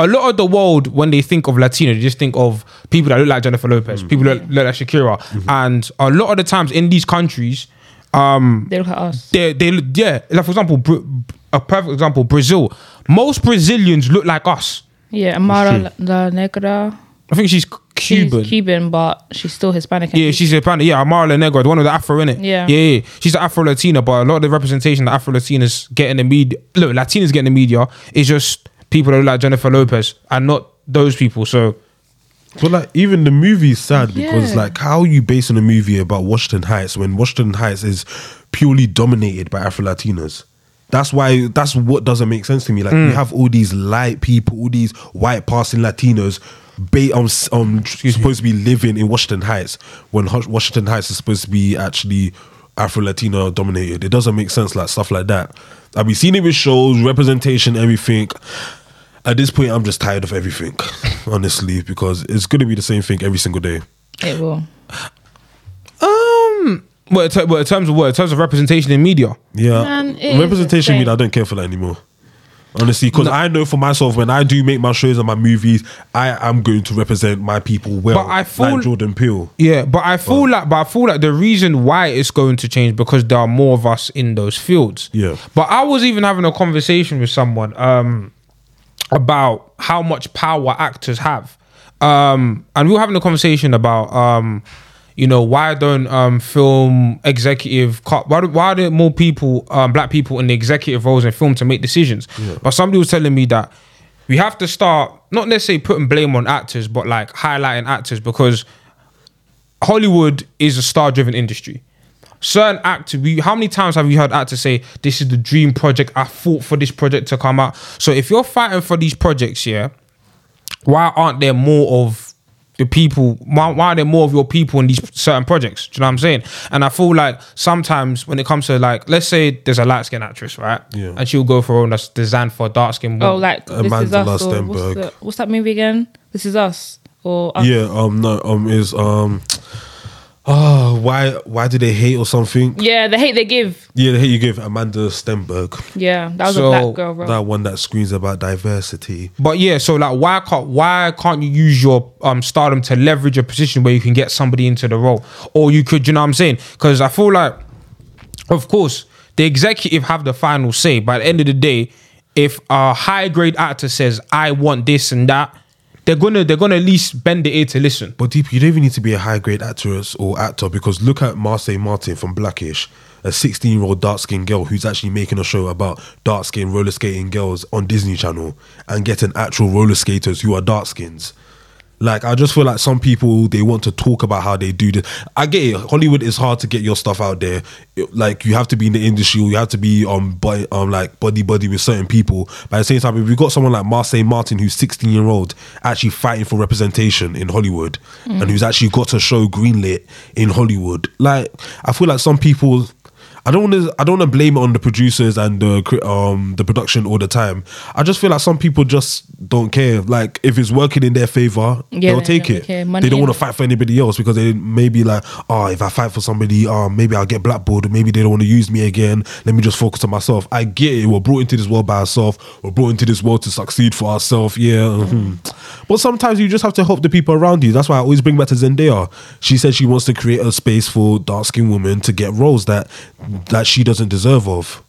a lot of the world when they think of Latino they just think of people that look like Jennifer Lopez people that look like Shakira. And a lot of the times in these countries um They look at us. they they yeah like for example Bra- a perfect example Brazil. Most Brazilians look like us. Yeah, Amara La, La Negra. I think she's Cuban She's Cuban, but she's still Hispanic. yeah she's a pan yeah Amara La Negra the one with the Afro in it. Yeah. yeah yeah. She's an Afro Latina but a lot of the representation that Afro Latinas get in the media look Latinas get in the media is just people that look like Jennifer Lopez and not those people so But like even the movie is sad because Yeah. like how are you basing a movie about Washington Heights when Washington Heights is purely dominated by Afro Latinos? That's why that's what doesn't make sense to me. Like you have all these light people, all these white passing Latinos, ba- um, um supposed to be living in Washington Heights when Ho- Washington Heights is supposed to be actually Afro Latino dominated. It doesn't make sense like stuff like that. I've been seeing it with shows, representation, everything. At this point, I'm just tired of everything, honestly, because it's going to be the same thing every single day. It will. um well in, ter- well, in terms of what in terms of representation in media Yeah, Man, representation. the Mean I don't care for that anymore. Honestly, because I know for myself when I do make my shows and my movies, I am going to represent my people well. But I feel- like Jordan Peele. Yeah, but I feel like, but I feel like the reason why it's going to change because there are more of us in those fields. Yeah. But I was even having a conversation with someone um, about how much power actors have, um, and we were having a conversation about, um, you know, why don't um, film executive co- why do, why are there more people, um, black people in the executive roles in film to make decisions? But somebody was telling me that we have to start not necessarily putting blame on actors, but like highlighting actors because Hollywood is a star driven industry. Certain actors. We, how many times have you heard actors say, "This is the dream project. I fought for this project to come out." So if you're fighting for these projects, yeah, why aren't there more of the people? Why, why are there more of your people in these certain projects? Do you know what I'm saying? And I feel like sometimes when it comes to like, let's say there's a light skinned actress, right? Yeah. And she'll go for a role that's designed for a dark skinned Oh, like this is Amanda us. Or what's, the, what's that movie again? This is us. Or us. Yeah, um, no, um, is um, oh, why, why do they hate or something? Yeah, the hate they give. Yeah, the hate you give Amanda Stenberg, Yeah, that was So, a black girl, bro. that one that screams about diversity. But yeah, so like, why can't why can't you use your um stardom to leverage a position where you can get somebody into the role, or you could, you know what I'm saying? Because I feel like, of course, the executive have the final say. But at the end of the day, if a high grade actor says I want this and that, they're gonna they're gonna at least bend the ear to listen. But deep, you don't even need to be a high grade actress or actor because look at Marsai Martin from Blackish, a 16 year old dark skinned girl who's actually making a show about dark skinned roller skating girls on Disney Channel and getting actual roller skaters who are dark skins. Like I just feel like some people they want to talk about how they do this. I get it. Hollywood is hard to get your stuff out there. It- like you have to be in the industry, or you have to be um, body, um like buddy buddy with certain people. But at the same time, if we got someone like Marsai Martin, who's 16 year old, actually fighting for representation in Hollywood, and who's actually got a show greenlit in Hollywood, like I feel like some people. I don't want to. I don't want to blame it on the producers and the um the production all the time. I just feel like some people just don't care. Like if it's working in their favor, Yeah, they'll take it. They don't want to fight for anybody else because they may be like, oh, if I fight for somebody, um, maybe I'll get blackballed. Maybe they don't want to use me again. Let me just focus on myself. I get it. We're brought into this world by ourselves. We're brought into this world to succeed for ourselves. Yeah. mhm. But sometimes you just have to help the people around you. That's why I always bring back to Zendaya. She said she wants to create a space for dark skinned women to get roles that that she doesn't deserve of.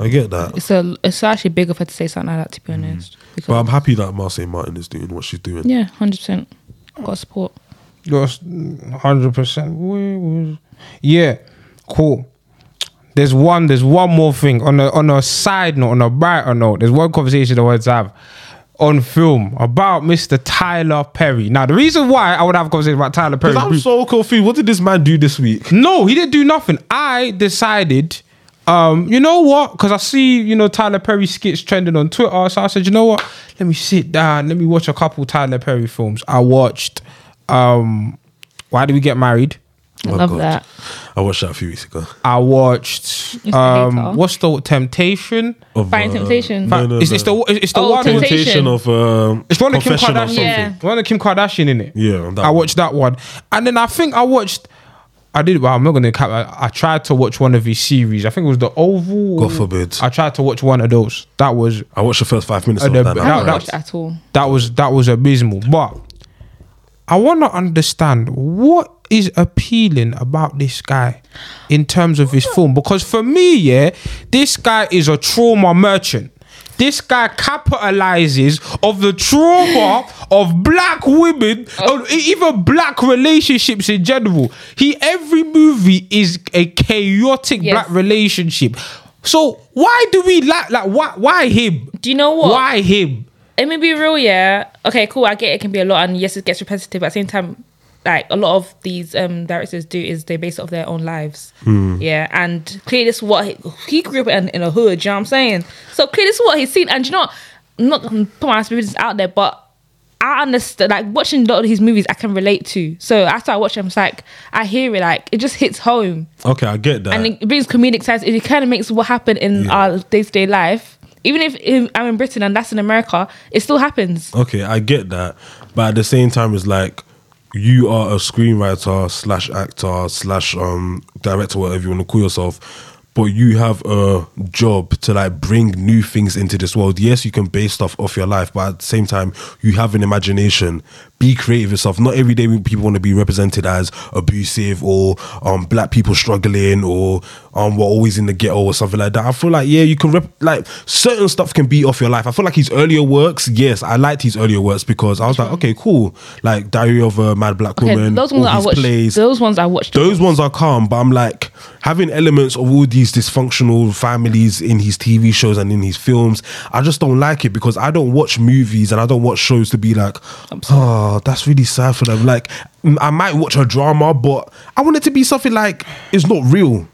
I get that. It's a it's actually big of her to say something like that. To be mm. honest, because But I'm happy that Marsai Martin is doing what she's doing. yeah, hundred percent got support. Yours, hundred percent. Yeah, cool. There's one. There's one more thing on a on a side note, on a brighter note. There's one conversation I want to have on film about Mr. Tyler Perry. Now, the reason why I would have a conversation about Tyler Perry. I'm so confused. What did this man do this week? No, he didn't do nothing. I decided, um, you know what? Because I see, you know, Tyler Perry skits trending on Twitter. So I said, you know what? Let me sit down. Let me watch a couple Tyler Perry films. I watched, um, Why Did We Get Married? I Oh, love God. that. I watched that a few weeks ago. I watched, Mr. um, what's the Temptation? Of, Fighting Temptation. No, no, it's, no. it's the it's the Oh, one. Temptation. Temptation of um, It's one of Kim Kardashian. something. Yeah. One of Kim Kardashian in it. Yeah, that I one. watched that one, and then I think I watched. I did. Well, I'm not gonna cap. I, I tried to watch one of his series. I think it was the Oval. God forbid. I tried to watch one of those. That was I watched the first five minutes Uh, of the- that. I that- haven't that- watched it at all. that was that was abysmal. But I want to understand what is appealing about this guy in terms of his film. Because for me, yeah, this guy is a trauma merchant. This guy capitalizes of the trauma of black women, oh. or e- even black relationships in general. He every movie is a chaotic Yes. black relationship. So why do we like like why why him? Do you know what? Why him? Let me be real, yeah. Okay, cool. I get it can be a lot, and yes, it gets repetitive. But at the same time, like a lot of these um directors do is they base it off their own lives. Yeah, and clearly this is what he, he grew up in, in a hood. You know what I'm saying? So clearly this is what he's seen, and you know, I'm not gonna put my business out there, but. I understand, like watching a lot of his movies, I can relate to. So after I watch them, it's like I hear it, like it just hits home, Okay, I get that. and it brings comedic sides. It kind of makes what happened in Yeah. our day to day life. Even if if I'm in Britain and that's in America, it still happens. okay, I get that. But at the same time, it's like you are a screenwriter slash actor slash um director, whatever you want to call yourself. But you have a job to like bring new things into this world. Yes, you can base stuff off your life, but at the same time, you have an imagination. Be creative yourself. Not every day people want to be represented as abusive or um black people struggling or um we're always in the ghetto or something like that. I feel like yeah, you can rep- like certain stuff can be off your life. I feel like his earlier works, yes, I liked his earlier works because I was like, okay, cool. Like Diary of a Mad Black Okay, Woman, those ones I watched. plays. Those ones I watched. Those ones are calm, but I'm like, having elements of all these dysfunctional families in his TV shows and in his films. I just don't like it because I don't watch movies and I don't watch shows to be like, oh, that's really sad for them. Like, I might watch a drama, but I want it to be something like it's not real.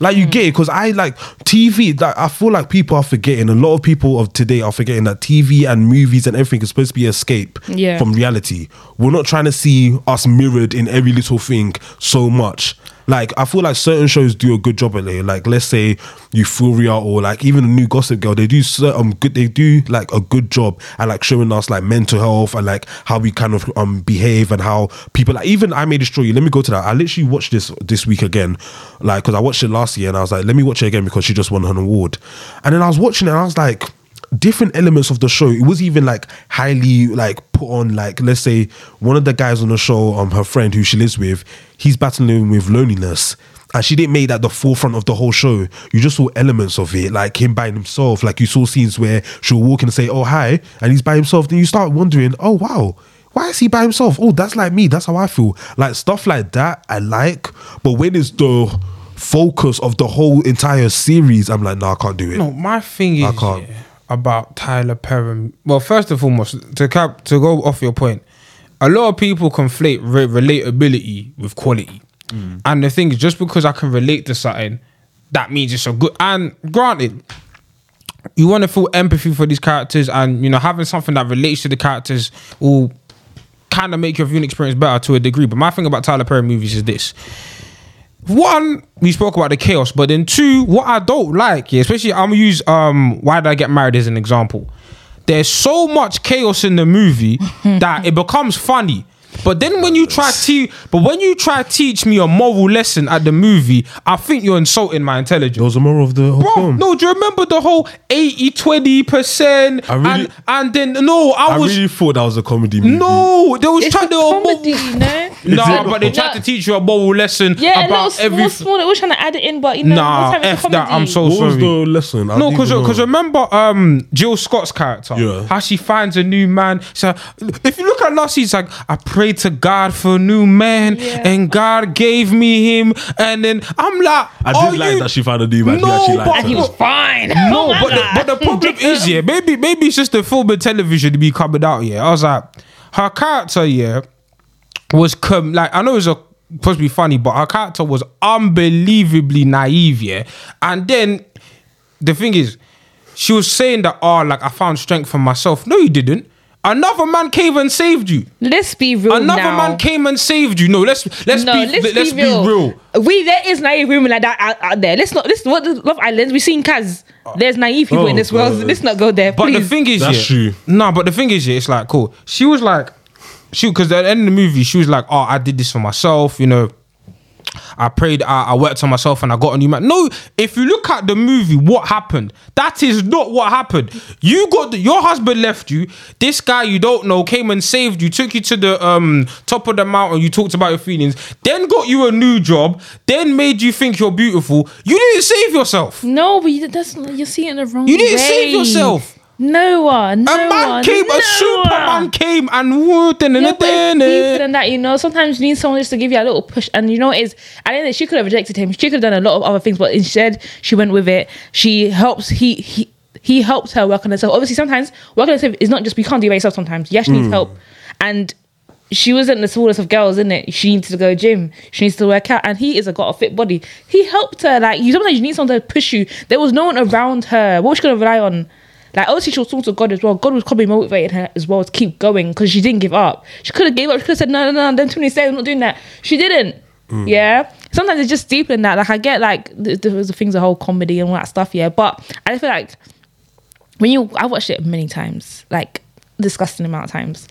Like you mm. get it because I like TV. Like I feel like people are forgetting. A lot of people of today are forgetting that TV and movies and everything is supposed to be escape Yeah. from reality. We're not trying to see us mirrored in every little thing so much. Like I feel like certain shows do a good job at it. Like let's say Euphoria or like even the new Gossip Girl. They do um good. They do like a good job at like showing us like mental health and like how we kind of um behave and how people like even I may destroy you. Let me go to that. I literally watched this this week again, like because I watched it last year and I was like, let me watch it again because she just won an award. And then I was watching it and I was like different elements of the show. It was even like highly like put on like let's say one of the guys on the show, um her friend who she lives with, he's battling with loneliness. And she didn't make that the forefront of the whole show. You just saw elements of it, like him by himself. Like you saw scenes where she'll walk in and say, Oh hi, and he's by himself. Then you start wondering, Oh wow, why is he by himself? Oh, that's like me. That's how I feel. Like stuff like that, I like. But when it's the focus of the whole entire series, I'm like, no, I can't do it. No, my thing is, I can't. yeah, about Tyler Perry. Well, first and foremost, to cap to go off your point, a lot of people conflate re- relatability with quality, Mm. and the thing is, just because I can relate to something, that means it's a good. And granted, you want to feel empathy for these characters, and you know having something that relates to the characters will kind of make your viewing experience better to a degree. But my thing about Tyler Perry movies is this: one, we spoke about the chaos, but then two, what I don't like, yeah, especially I'm gonna use um why did I get married as an example. There's so much chaos in the movie that it becomes funny. But then when you try to but when you try teach me a moral lesson at the movie, I think you're insulting my intelligence. There was a moral of the whole Bro, film. no, do you remember the whole 80 20%? I really- and, and then no, I, I was really thought that was a comedy movie. no, they was It's trying a to comedy, you know. No, it? but they tried No. to teach you a moral lesson Yeah, a little about small, every small. They were trying to add it in, but you know, Nah, most time it's a F that, I'm comedy. so What was the lesson? I No, because because remember um Jill Scott's character, Yeah. how she finds a new man. So if you look at last, he's like, I prayed to God for a new man, Yeah. and God gave me him, and then I'm like, I are did like you- that she found a new man. No, she actually but- liked and he was fine. No, Oh but the, my but the problem is, yeah, maybe maybe it's just the film and television to be coming out. Yeah, I was like, her character, yeah, was com- like I know it was a, supposed to be funny, but her character was unbelievably naive. Yeah, and then the thing is, she was saying that, oh, like I found strength for myself. No, you didn't. Another man came and saved you. Let's be real Another now. man came and saved you. No, let's let's no, be let's, let's, be, real. real. We there is naive women like that out, out there. Let's not. This is what Love Island. We've seen Kaz. There's naive people Oh, in this world. God. Let's not go there. But please. the thing is, That's yeah, true. No, but the thing is, yeah, it's like cool. She was like, she because at the end of the movie, she was like, "Oh, I did this for myself," you know. I prayed, I, I worked on myself, and I got a new man. No, if you look at the movie, what happened? That is not what happened. You got the, your husband left you. This guy you don't know came and saved you, took you to the um top of the mountain. You talked about your feelings, then got you a new job, then made you think you're beautiful. You didn't save yourself. no, but you, that's you're seeing it the wrong You didn't way. save yourself. No one. No A man one, came, no a Superman one. came and woo, dun, dun, Yeah, dun, but it's dun, deeper dun. than that, you know. Sometimes you need someone just to give you a little push, and you know what it is. At the end, of it, she could have rejected him. She could have done a lot of other things, but instead she went with it. She helps. He he he helped her work on herself. Obviously, sometimes working on yourself is not just you can't do it by yourself. Sometimes you actually need help, and she wasn't the smallest of girls, isn't it? She needs to go gym. She needs to work out, and he is a got a fit body. He helped her. Like you, sometimes you need someone to push you. There was no one around her. What was she gonna rely on? Like obviously she was talking to God as well. God was probably motivating her as well to keep going because she didn't give up. She could have gave up. She could have said no, no, no. Then twenty said I'm not doing that. She didn't. Mm. Yeah. Sometimes it's just deeper than that. Like I get like th- th- the things, the whole comedy and all that stuff. Yeah, but I just feel like when you, I watched it many times, like disgusting amount of times.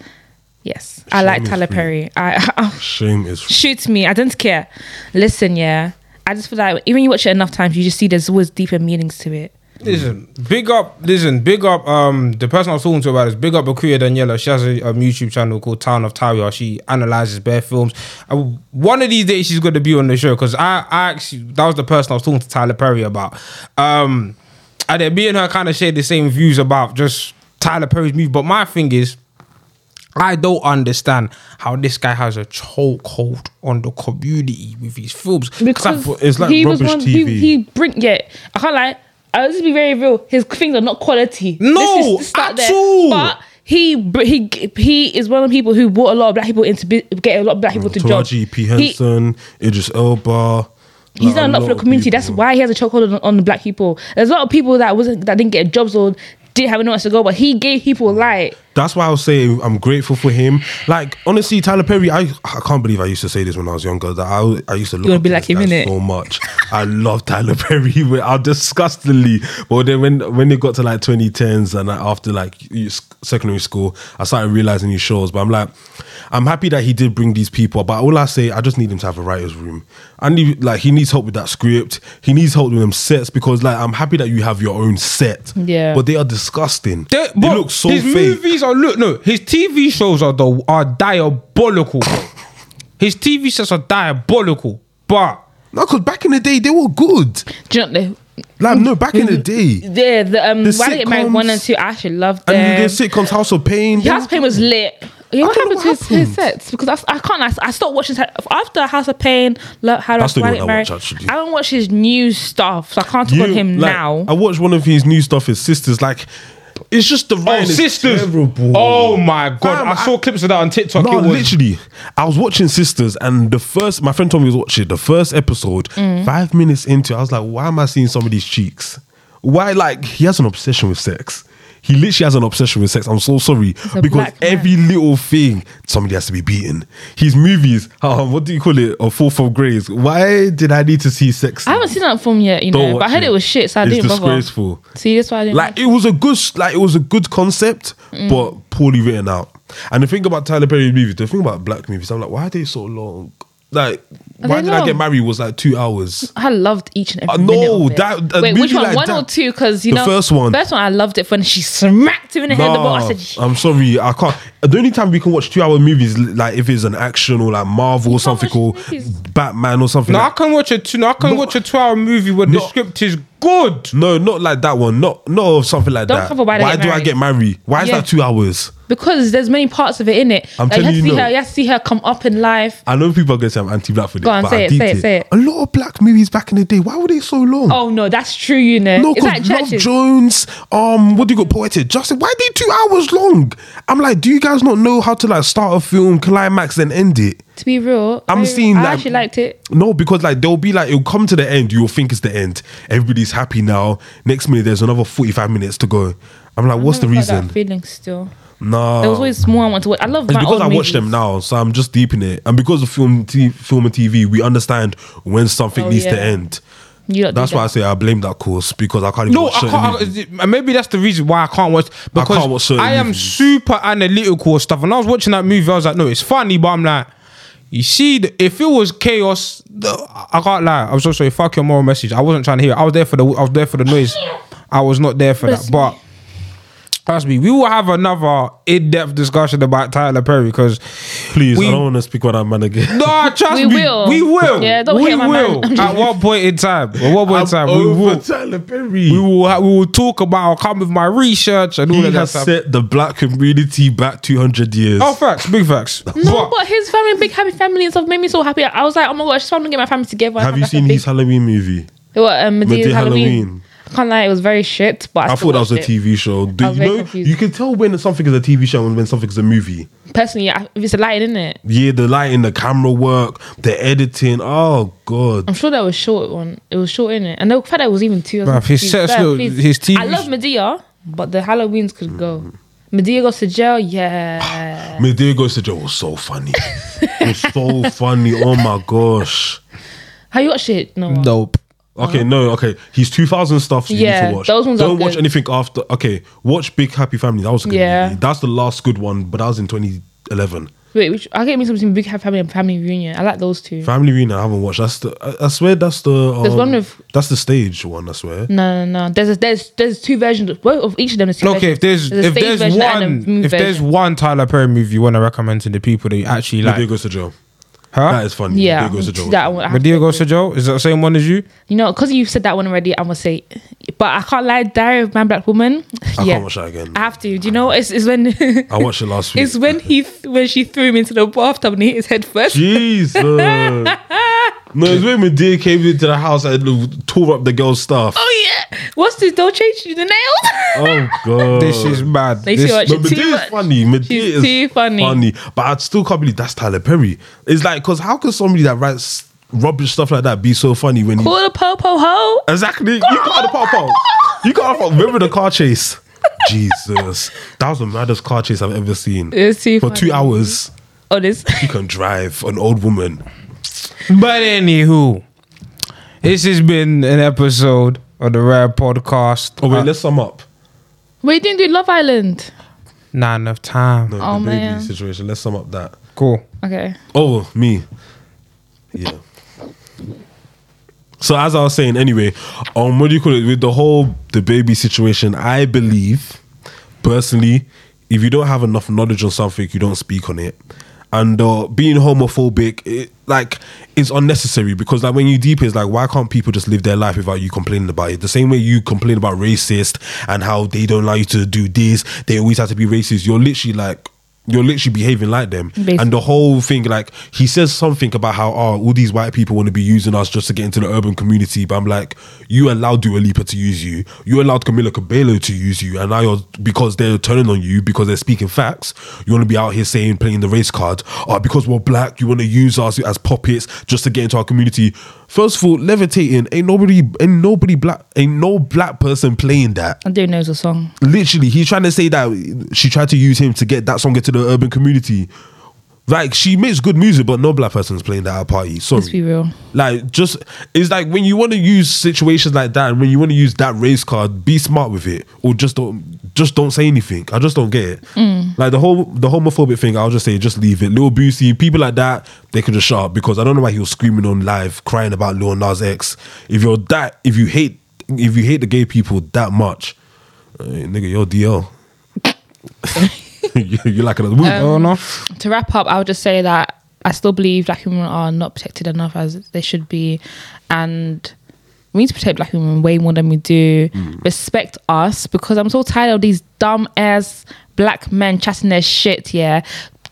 Yes, I like Shame Tyler free. Perry. I, Shame is shoot me. I don't care. Listen, yeah. I just feel like even you watch it enough times, you just see there's always deeper meanings to it. Listen, big up, listen, big up. Um, the person I was talking to about this, big up Akuya Daniela. She has a, um, YouTube channel called Town of Taria. She analyzes bare films. Uh, one of these days, she's going to be on the show because I, I actually that was the person I was talking to Tyler Perry about. Um, and then me and her kind of shared the same views about just Tyler Perry's movie. But my thing is, I don't understand how this guy has a chokehold on the community with his films. because thought it's like he rubbish one. He, TV. he bring yeah. I can't lie. I'll just be very real. His things are not quality. No, Let's just start at all. But he he he is one of the people who brought a lot of black people into bu- get a lot of black people to jobs. Taraji P He- Idris Elba. He's like, done a lot for the of community. That's why he has a chokehold on, on the black people. There's a lot of people that wasn't that didn't get jobs or didn't have anywhere to go, but he gave people light. That's why I was saying I'm grateful for him. Like honestly, Tyler Perry, I I can't believe I used to say this when I was younger. That I I used to up be like him, innit? so much. I love Tyler Perry. I disgustingly. But then when when it got to like 2010s and after like secondary school, I started realizing his shows. But I'm like, I'm happy that he did bring these people. But all I say, I just need him to have a writer's room. I need like he needs help with that script. He needs help with them sets because like I'm happy that you have your own set. Yeah. But they are disgusting. They, They, look so fake. movies are look no. His TV shows are the are diabolical. bro. his TV sets are diabolical, but No, because back in the day they were good. Do you know Like no, back in the day, the the, the um The Why Did Get Married one and two? I actually loved and them. the sitcoms House of Payne. House of Payne was good. lit. Yeah, what don't know happened to what his, his happened. sets? Because I, I can't. I, I stopped watching his- after House of Payne. Lo- How That's the Why one Did Get I Married. watch, actually. I don't watch his new stuff, so I can't talk You- on him like, now. I watched one of his new stuff. His sisters, like, it's just the oh sisters, oh my god, Fam, I saw clips of that on TikTok. No, it was literally. I was watching Sistas, and the first, my friend told me he was watching the first episode. Mm. Five minutes into, it, I was like, why am I seeing some of cheeks? Why, like, he has an obsession with sex. He literally has an obsession with sex. I'm so sorry because every little thing somebody has to be beaten. His movies, um, what do you call it? A Fall from Grace. Why did I need to see sex? I haven't seen that film yet, you Don't know, but I heard it. it was shit, so I It's didn't bother. disgraceful. See, that's why I didn't. Like it was a good, like it was a good concept, Mm. but poorly written out. And the thing about Tyler Perry movies, the thing about black movies, I'm like, why are they so long? Like, Are why they did I get married? Was like two hours. I loved each and every Uh, no, minute of it. that- a Wait, which one? like one that- or two? Because you The know, first one. First one, I loved it when she smacked him in the head. The ball. I said, I'm sorry, I can't. The only time we can watch two hour movies, like if it's an action or like Marvel or something, or watch movies. Batman or something. No, I like, can watch a two. No, I can No. watch a two-hour movie where the No. script is good. no, not like that one. Not not something like Don't that. cover Why They Why Get do I Married. get married? Why is Yeah. that two hours? because there's many parts of it in it. I'm Like, you telling have to you see no. her. You have to see her come up in life. I know people are going to say I'm anti-black for this, Go on, but say I it, say it, say it. A lot of black movies back in the day. Why were they so long? Oh no, that's true. You know, No, it's like because Love churches. Jones, um, what do you got? Poetic Justice. Why are they two hours long? I'm like, do you guys not know how to like start a film, climax, then end it? To be real, I'm very- seeing I like- actually liked it. No, because like there'll be like it'll come to the end. You'll think it's the end. Everybody's happy now. Next minute, there's another 45 minutes to go. I'm like, what's the I never felt reason? That feeling still. No, There was always more I want to watch. I love It's because old I watch movies. them now, so I'm just deep in it. And because of film, t- film and TV, we understand when something Oh, needs to end. You lot That's why I say I blame that course because I can't even No, watch I certain can't. movies. I- maybe that's the reason why I can't watch because can't watch certain I am movies. super analytical and stuff. And I was watching that movie, I was like, no, it's funny, but I'm like, you see, the, if it was chaos, the, I can't lie. I'm so sorry. Fuck your moral message. I wasn't trying to hear. it. I was there for the. I was there for the noise. I was not there for that. But trust me, we will have another in-depth discussion about Tyler Perry because Please, we- I don't want to speak about that man again. no, trust We me, will. we will. Yeah, don't we hit my man. will. I'm At joking. one point in time, at one point in time, we will. Tyler Perry. We will, ha- we will talk about. I'll come with my research and all he of that has stuff. set the black community back 200 years. Oh, facts, big facts. No, But- but his family, big happy family and stuff made me so happy. I was like, oh my gosh, I just want to get my family together. have you That's a seen big- his Halloween movie? What, um, Madea's Madea Halloween? Halloween. I can't lie, it was very shit, but I, I thought that was a it. TV show. Do you know? confused. You can tell when something is a TV show and when something is a movie. Personally, I- if it's a light, isn't it? Yeah, the lighting, the camera work, the editing. Oh god. I'm sure that was short one. It was short in it, and the fact that it was even two. I Bruv, his please, sets sir, look- his TV I love Madea, but the Halloweens could go. Madea goes to jail, yeah. Madea goes to jail was so funny. it was so funny. Oh my gosh. How you watch it? No. Nope. Okay, no, okay. He's 2000 stuff you Yeah, need to watch. those ones are Don't watch good. anything after. Okay, watch Big Happy Family. That was a good Yeah. movie. That's the last good one, but that was in 2011. Wait, which, I get me something big happy family and family reunion. I like those two. Family Reunion, I haven't watched. That's the. I, I swear that's the. Um, There's one with- That's the stage one. I swear. No, no, no. There's a, there's there's two versions. Of, both of each of them is two Okay, if versions. there's a if stage there's version and a one movie if there's version. one Tyler Perry movie you want to recommend to the people that you actually Madea like, goes to jail. Huh? That is funny. Yeah, There goes the joke. that one. I have But to Diego agree. Joe is that the same one as you? You know, because you've said that one already, I'm gonna say, but I can't lie. Diary of Man Black Woman. I yeah, can't watch that again. I have to. Do you know? It's, it's when I watched it last week. it's when he when she threw him into the bathtub and he hit his head first. Jesus. no, it's when Madea came into the house and tore up the girl's stuff. Oh yeah, what's this? Don't change the nails. Oh god. This is mad. They This- see what But Madea is much. funny. Madea She's is too funny. But I still can't believe that's Tyler Perry. It's like, because how can somebody that writes rubbish stuff like that be so funny when he. Call the popo ho. Exactly. You call the pop pop. You got the Remember the car chase? Jesus. That was the maddest car chase I've ever seen. It's too For two hours, Oh, this. you can drive an old woman. But anywho, this has been an episode of the Rare Podcast. Oh, wait, Uh, let's sum up. Wait, didn't do Love Island. not enough time. No, Oh, DaBaby man. situation. Let's sum up that. Cool. Okay. Oh, me. Yeah. So as I was saying, anyway, um, what do you call it? With the whole DaBaby situation, I believe personally, if you don't have enough knowledge on something, you don't speak on it. And uh, being homophobic, it, like, is unnecessary because, like, when you deep, it's like, why can't people just live their life without you complaining about it? The same way you complain about racist and how they don't allow you to do this, they always have to be racist. You're literally like, you're literally behaving like them. Basically. And the whole thing, like he says something about how oh, all these white people want to be using us just to get into the urban community. But I'm like, you allowed Dua Lipa to use you, you allowed Camila Cabello to use you, and now you're because they're turning on you because they're speaking facts. You want to be out here saying playing the race card. Oh, because we're black, you want to use us as puppets just to get into our community. First of all, levitating ain't nobody, ain't nobody black, ain't no black person playing that And do know the song. literally he's trying to say that she tried to use him to get that song into the urban community like she makes good music but no black person's playing that at a party. Sorry. Let's be real. like just it's like when you want to use situations like that and when you want to use that race card be smart with it or just don't just don't say anything. I just don't get it. Like the whole the homophobic thing i'll just say just leave it. Lil Boosie people like that they could just shut up because i don't know why he was screaming on live crying about Lil Nas X. If you're that if you hate if you hate the gay people that much uh, nigga you're DL you- you're like a woo. Um, oh no. to wrap up, I would just say that I still believe black women are not protected enough as they should be, and we need to protect black women way more than we do. Mm. Respect us because I'm so tired of these dumb ass black men chatting their shit. Yeah.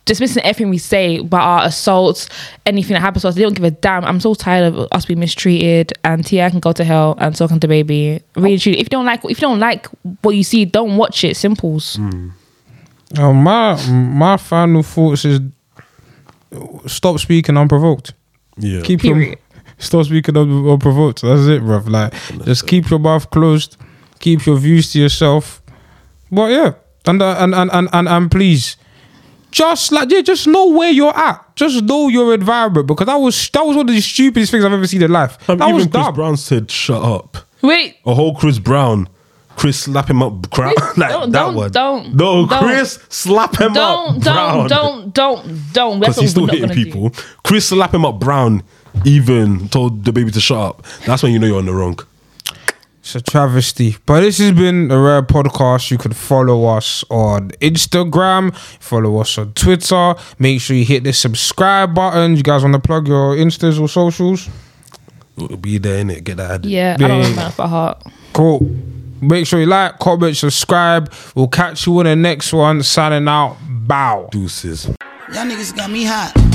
Dismissing everything we say about our assaults, anything that happens to us, they don't give a damn. I'm so tired of us being mistreated, and Tia can go to hell, and so can DaBaby. Really, truly, if you don't like, if you don't like what you see, don't watch it. Simples. Mm. Uh, my my final thoughts is stop speaking unprovoked. yeah Keep Period. your stop speaking un- unprovoked. That's it, bruv. Like just keep your mouth closed. Keep your views to yourself. But yeah, and uh, and, and and and and please, just like yeah, just know where you're at. Just know your environment because that was that was one of the stupidest things I've ever seen in life. Um, that even was Chris dumb. Brown said shut up Wait, a whole Chris Brown Chris slap him up Brown like don't- that don't- one don't- no don't. Chris slap him don't, up Brown don't, don't, don't, don't. because he's still hitting people do. Chris slap him up Brown even told DaBaby to shut up that's when you know you're on the wrong It's a travesty. But this has been a rare podcast. You can follow us on Instagram, follow us on Twitter. Make sure you hit the subscribe button. You guys want to plug your instas or socials? It'll be there in it get that added. Yeah, I Yeah, don't remember that by heart. Cool. Make sure you like, comment, subscribe. We'll catch you on the next one. Signing out. Bow. deuces Y'all niggas got me hot.